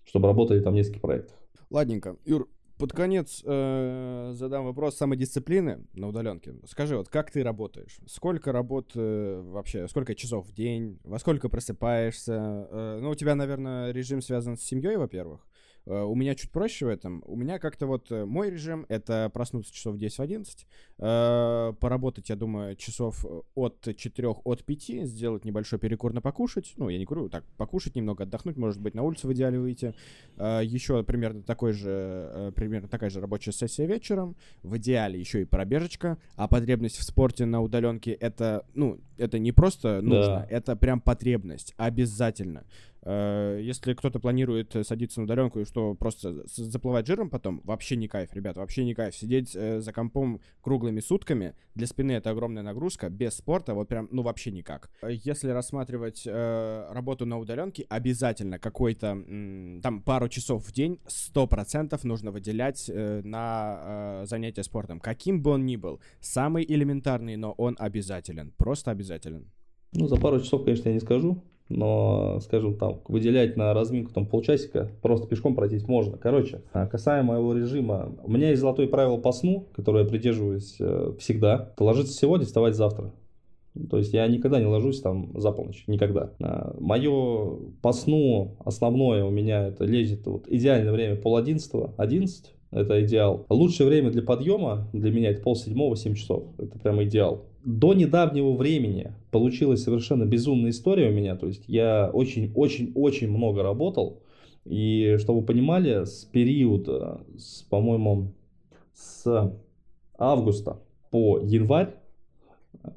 чтобы работали там несколько проектов. Ладненько. Юр, под конец э, задам вопрос самодисциплины на удаленке. Скажи, вот как ты работаешь? Сколько работ э, вообще, сколько часов в день? Во сколько просыпаешься? Э, ну, у тебя, наверное, режим связан с семьей, во-первых. Э, у меня чуть проще в этом. У меня как-то вот э, мой режим — это проснуться часов в 10-11, э, поработать, я думаю, часов от 4, от 5, сделать небольшой перекур на покушать. Ну, я не курю, так, покушать немного, отдохнуть, может быть, на улицу в идеале выйти. Еще примерно такой же, примерно такая же рабочая сессия вечером. В идеале еще и пробежечка. А потребность в спорте на удаленке — это, ну, это не просто нужно, да. это прям потребность, обязательно. Э, если кто-то планирует садиться на удаленку и что просто заплывать жиром потом, вообще не кайф, ребят, вообще не кайф. Сидеть э, за компом круглыми сутками, для спины это огромная нагрузка, без спорта вот прям, ну вообще никак. Если рассматривать э, работу на удаленке, обязательно какой-то, там пару часов в день, 100% нужно выделять э, на э, занятия спортом. Каким бы он ни был, самый элементарный, но он обязателен, просто обязателен. Ну, за пару часов, конечно, я не скажу, но, скажем там, выделять на разминку там полчасика, просто пешком пройтись можно. Короче, а, касаемо моего режима, у меня есть золотое правило по сну, которое я придерживаюсь э, всегда. Ложиться сегодня, вставать завтра. То есть я никогда не ложусь там за полночь, никогда. А, Мое по сну основное у меня это лезет вот идеальное время пол одиннадцатого, одиннадцать, это идеал. Лучшее время для подъема для меня это пол седьмого, семь часов, это прямо идеал до недавнего времени получилась совершенно безумная история у меня. То есть я очень-очень-очень много работал. И чтобы вы понимали, с периода, с, по-моему, с августа по январь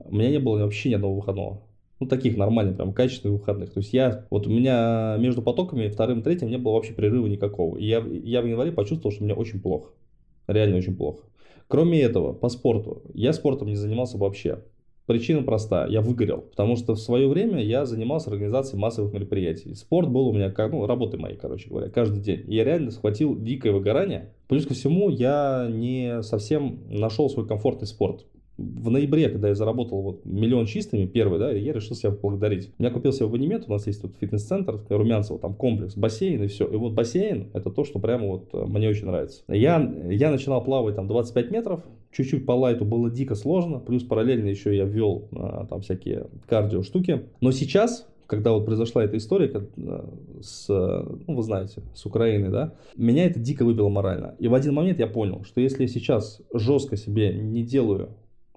у меня не было вообще ни одного выходного. Ну, таких нормальных, прям качественных выходных. То есть я, вот у меня между потоками вторым третьим не было вообще прерыва никакого. И я, я в январе почувствовал, что мне очень плохо. Реально очень плохо. Кроме этого, по спорту. Я спортом не занимался вообще. Причина проста, я выгорел, потому что в свое время я занимался организацией массовых мероприятий. Спорт был у меня, как, ну, работы моей, короче говоря, каждый день. И я реально схватил дикое выгорание. Плюс ко всему, я не совсем нашел свой комфортный спорт. В ноябре, когда я заработал вот миллион чистыми, первый, да, я решил себя поблагодарить. Я купил себе абонемент, у нас есть тут фитнес-центр, Румянцево, там комплекс, бассейн и все. И вот бассейн, это то, что прямо вот э, мне очень нравится. Я, я начинал плавать там 25 метров, чуть-чуть по лайту было дико сложно, плюс параллельно еще я ввел а, там всякие кардио штуки. Но сейчас когда вот произошла эта история э, с, ну, вы знаете, с Украиной, да, меня это дико выбило морально. И в один момент я понял, что если я сейчас жестко себе не делаю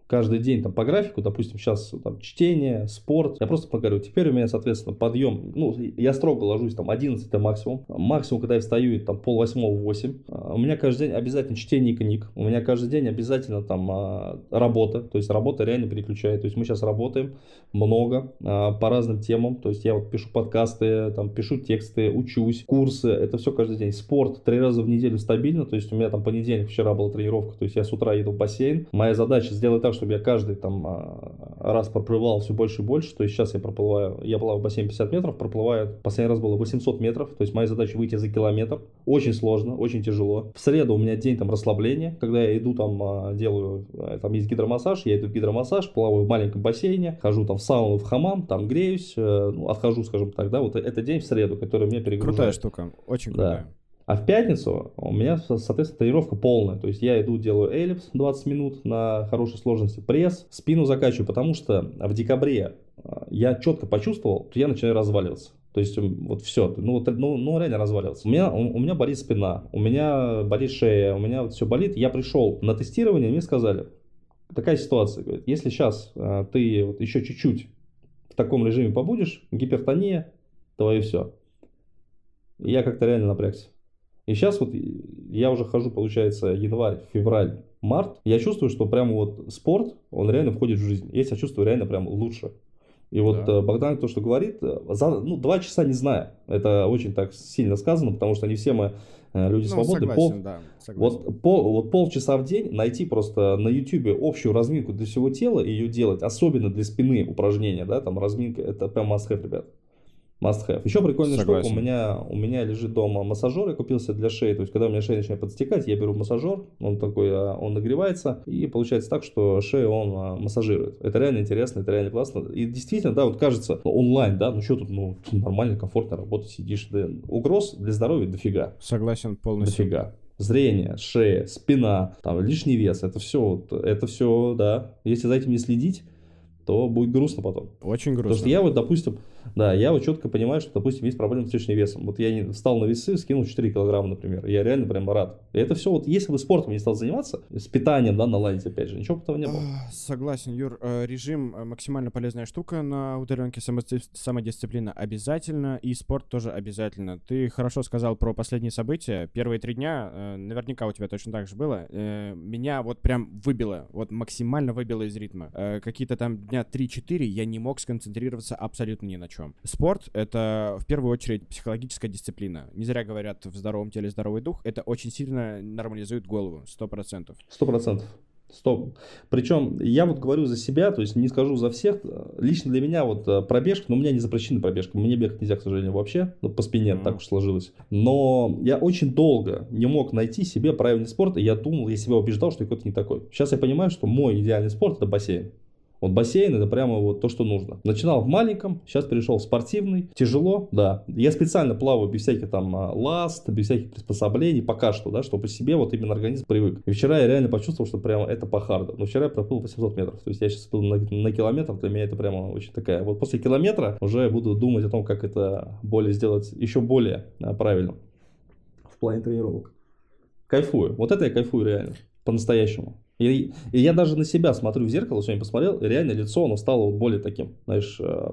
каждый день там по графику, допустим, сейчас там чтение, спорт, я просто поговорю, теперь у меня, соответственно, подъем, ну, я строго ложусь там 11 это максимум, максимум, когда я встаю, там пол восьмого, 8, а, у меня каждый день обязательно чтение книг, у меня каждый день обязательно там а, работа, то есть работа реально переключает, то есть мы сейчас работаем много а, по разным темам, то есть я вот пишу подкасты, там пишу тексты, учусь, курсы, это все каждый день, спорт три раза в неделю стабильно, то есть у меня там понедельник, вчера была тренировка, то есть я с утра еду в бассейн, моя задача сделать так, чтобы я каждый там а, раз проплывал все больше и больше, то есть сейчас я проплываю, я плаваю в бассейн 50 метров, проплываю, последний раз было 800 метров, то есть моя задача выйти за километр, очень сложно, очень тяжело. В среду у меня день там расслабления, когда я иду там, а, делаю, э, там есть гидромассаж, я иду в гидромассаж, плаваю в маленьком бассейне, хожу там в сауну, в хамам, там греюсь, э, ну, отхожу, скажем так, да, вот это день в среду, который меня перегружает. Крутая штука, очень крутая. Да. А в пятницу у меня, соответственно, тренировка полная. То есть я иду, делаю эллипс 20 минут на хорошей сложности, пресс, спину закачиваю, потому что в декабре а, я четко почувствовал, что я начинаю разваливаться. То есть вот все, ну, вот, ну, ну реально разваливаться. У меня, у, у меня болит спина, у меня болит шея, у меня вот все болит. Я пришел на тестирование, мне сказали, такая ситуация, говорит, если сейчас а, ты вот еще чуть-чуть в таком режиме побудешь, гипертония, то и все. Я как-то реально напрягся. И сейчас вот я уже хожу, получается, январь, февраль, март. Я чувствую, что прямо вот спорт, он реально входит в жизнь. Я себя чувствую реально прям лучше. И вот да. Э, Богдан то, что говорит, э, за ну, два часа не знаю. Это очень так сильно сказано, потому что не все мы э, люди ну, свободны. Согласен, пол, да, согласен. Вот, пол, вот полчаса в день найти просто на YouTube общую разминку для всего тела и ее делать, особенно для спины упражнения, да, там разминка, это прям must have, ребят must have. Еще прикольная Согласен. штука, у меня, у меня лежит дома массажер, я купил себе для шеи, то есть когда у меня шея начинает подстекать, я беру массажер, он такой, а, он нагревается, и получается так, что шею он а, массажирует. Это реально интересно, это реально классно. И действительно, да, вот кажется, ну, онлайн, да, ну что тут, ну, нормально, комфортно работать, сидишь, да, угроз для здоровья дофига. Согласен полностью. Дофига зрение, шея, спина, там лишний вес, это все, это все, да. Если за этим не следить, то будет грустно потом. Очень грустно. Потому что я вот, допустим, да, я вот четко понимаю, что, допустим, есть проблема с лишним весом. Вот я не встал на весы, скинул 4 килограмма, например. Я реально прям рад. И это все вот, если бы спортом не стал заниматься, с питанием, да, наладить, опять же, ничего бы этого не было. Согласен, Юр. Э, режим э, максимально полезная штука на удаленке, самодисциплина обязательно, и спорт тоже обязательно. Ты хорошо сказал про последние события. Первые три дня, э, наверняка у тебя точно так же было, меня вот прям выбило, вот максимально выбило из ритма. Какие-то там дня 3-4 я не мог сконцентрироваться абсолютно ни на чем. Спорт — это в первую очередь психологическая дисциплина. Не зря говорят в здоровом теле здоровый дух. Это очень сильно нормализует голову, сто процентов. Сто процентов. Стоп. Причем я вот говорю за себя, то есть не скажу за всех. Лично для меня вот э, пробежка, но у меня не запрещена пробежка. Мне бегать нельзя, к сожалению, вообще. Ну, по спине mm-hmm. так уж сложилось. Но я очень долго не мог найти себе правильный спорт, и я думал, я себя убеждал, что какой-то не такой. Сейчас я понимаю, что мой идеальный спорт это бассейн. Вот бассейн это прямо вот то, что нужно. Начинал в маленьком, сейчас перешел в спортивный. Тяжело, да. Я специально плаваю без всяких там а, ласт, без всяких приспособлений, пока что, да, чтобы себе вот именно организм привык. И вчера я реально почувствовал, что прямо это по харду. Но вчера я проплыл 800 метров. То есть я сейчас иду на, на километр, для меня это прямо очень такая. Вот после километра уже буду думать о том, как это более сделать еще более а, правильно в плане тренировок. Кайфую. Вот это я кайфую реально. По-настоящему. И, и я даже на себя смотрю в зеркало, сегодня посмотрел, и реально лицо, оно стало вот более таким, знаешь, э,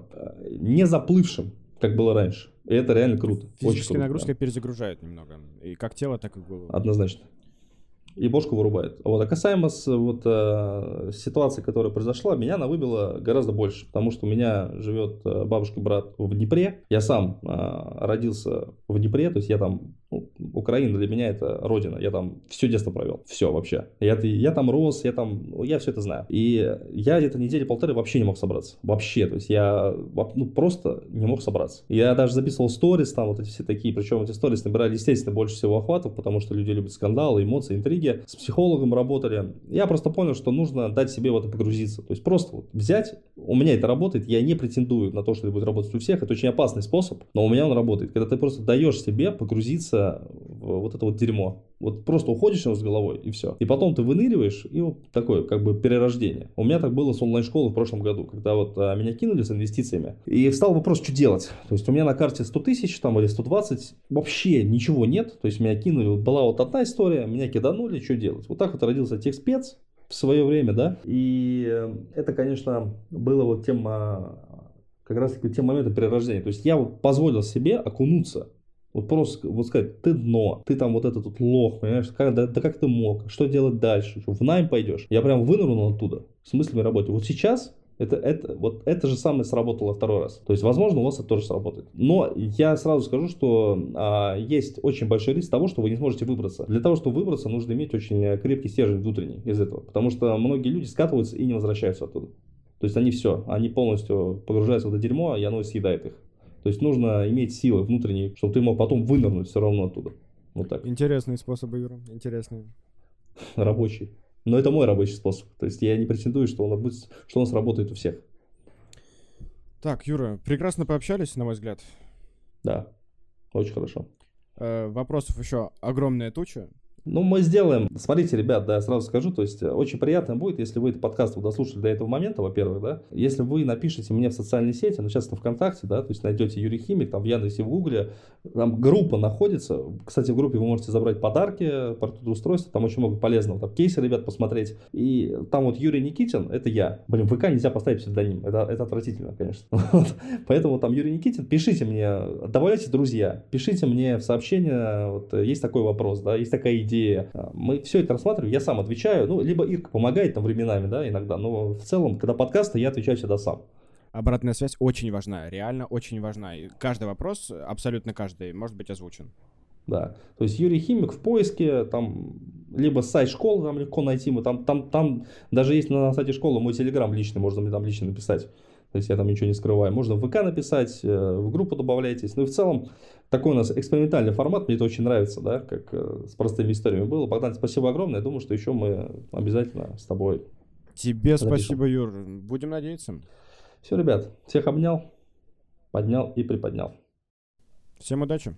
не заплывшим, как было раньше. И это реально круто. Физическая круто, нагрузка прям. перезагружает немного. И как тело, так и голову. Однозначно. И бошку вырубает. Вот. А касаемо с, вот, э, ситуации, которая произошла, меня она выбила гораздо больше. Потому что у меня живет э, бабушка-брат в Днепре. Я сам э, родился в Днепре, то есть я там Ну, Украина для меня это родина. Я там все детство провел. Все вообще. Я, я там рос, я там, я все это знаю. И я где-то недели полторы вообще не мог собраться. Вообще. То есть я ну, просто не мог собраться. Я даже записывал сторис, там вот эти все такие. Причем эти сторис набирали, естественно, больше всего охватов, потому что люди любят скандалы, эмоции, интриги. С психологом работали. Я просто понял, что нужно дать себе в это погрузиться. То есть просто вот взять, у меня это работает, я не претендую на то, что это будет работать у всех. Это очень опасный способ, но у меня он работает. Когда ты просто даешь себе погрузиться в вот это вот дерьмо. Вот просто уходишь с головой и все. И потом ты выныриваешь, и вот такое как бы перерождение. У меня так было с онлайн-школой в прошлом году, когда вот а, меня кинули с инвестициями. И встал вопрос, что делать. То есть у меня на карте 100 тысяч там или 120, вообще ничего нет. То есть меня кинули, была вот одна история, меня киданули, что делать. Вот так вот родился тех спец в свое время, да. И э, это, конечно, было вот тема как раз таки тем моментом перерождения. То есть я вот позволил себе окунуться вот просто вот сказать, ты дно, ты там вот этот вот лох, понимаешь, как, да, да как ты мог, что делать дальше, что, в найм пойдешь. Я прям вынырнул оттуда с мыслями работы. Вот сейчас это, это, вот это же самое сработало второй раз. То есть, возможно, у вас это тоже сработает. Но я сразу скажу, что а, есть очень большой риск того, что вы не сможете выбраться. Для того, чтобы выбраться, нужно иметь очень крепкий стержень внутренний из этого. Потому что многие люди скатываются и не возвращаются оттуда. То есть они все, они полностью погружаются в это дерьмо, и оно съедает их. То есть нужно иметь силы внутренние, чтобы ты мог потом вынырнуть все равно оттуда. Вот так. Интересные способы, Юра, интересные. Рабочий. Но это мой рабочий способ. То есть я не претендую, что он, будет, что он сработает у всех. Так, Юра, прекрасно пообщались, на мой взгляд. Да, очень хорошо. Э, вопросов еще огромная туча. Ну, мы сделаем. Смотрите, ребят, да, я сразу скажу, то есть э, очень приятно будет, если вы этот подкаст дослушали до этого момента, во-первых, да, если вы напишите мне в социальной сети, ну, сейчас это ВКонтакте, да, то есть найдете Юрий Химик, там в Яндексе, в Гугле, там группа находится, кстати, в группе вы можете забрать подарки, по устройства, там очень много полезного, там кейсы, ребят, посмотреть, и там вот Юрий Никитин, это я, блин, ВК нельзя поставить псевдоним, это, это отвратительно, конечно, [LAUGHS] поэтому там Юрий Никитин, пишите мне, добавляйте друзья, пишите мне в сообщение, вот есть такой вопрос, да, есть такая идея, идея. Мы все это рассматриваем, я сам отвечаю. Ну, либо Ирка помогает там временами, да, иногда. Но в целом, когда подкасты, я отвечаю всегда сам. Обратная связь очень важна, реально очень важна. И каждый вопрос, абсолютно каждый, может быть озвучен. Да, то есть Юрий Химик в поиске, там, либо сайт школы там легко найти, мы там, там, там даже есть на сайте школы мой телеграм личный, можно мне там лично написать. То есть я там ничего не скрываю. Можно в ВК написать, э, в группу добавляйтесь. Ну и в целом такой у нас экспериментальный формат, мне это очень нравится, да, как э, с простыми историями было. Богдан, спасибо огромное. Я думаю, что еще мы обязательно с тобой Тебе запишем. спасибо, Юр. Будем надеяться. Все, ребят, всех обнял, поднял и приподнял. Всем удачи.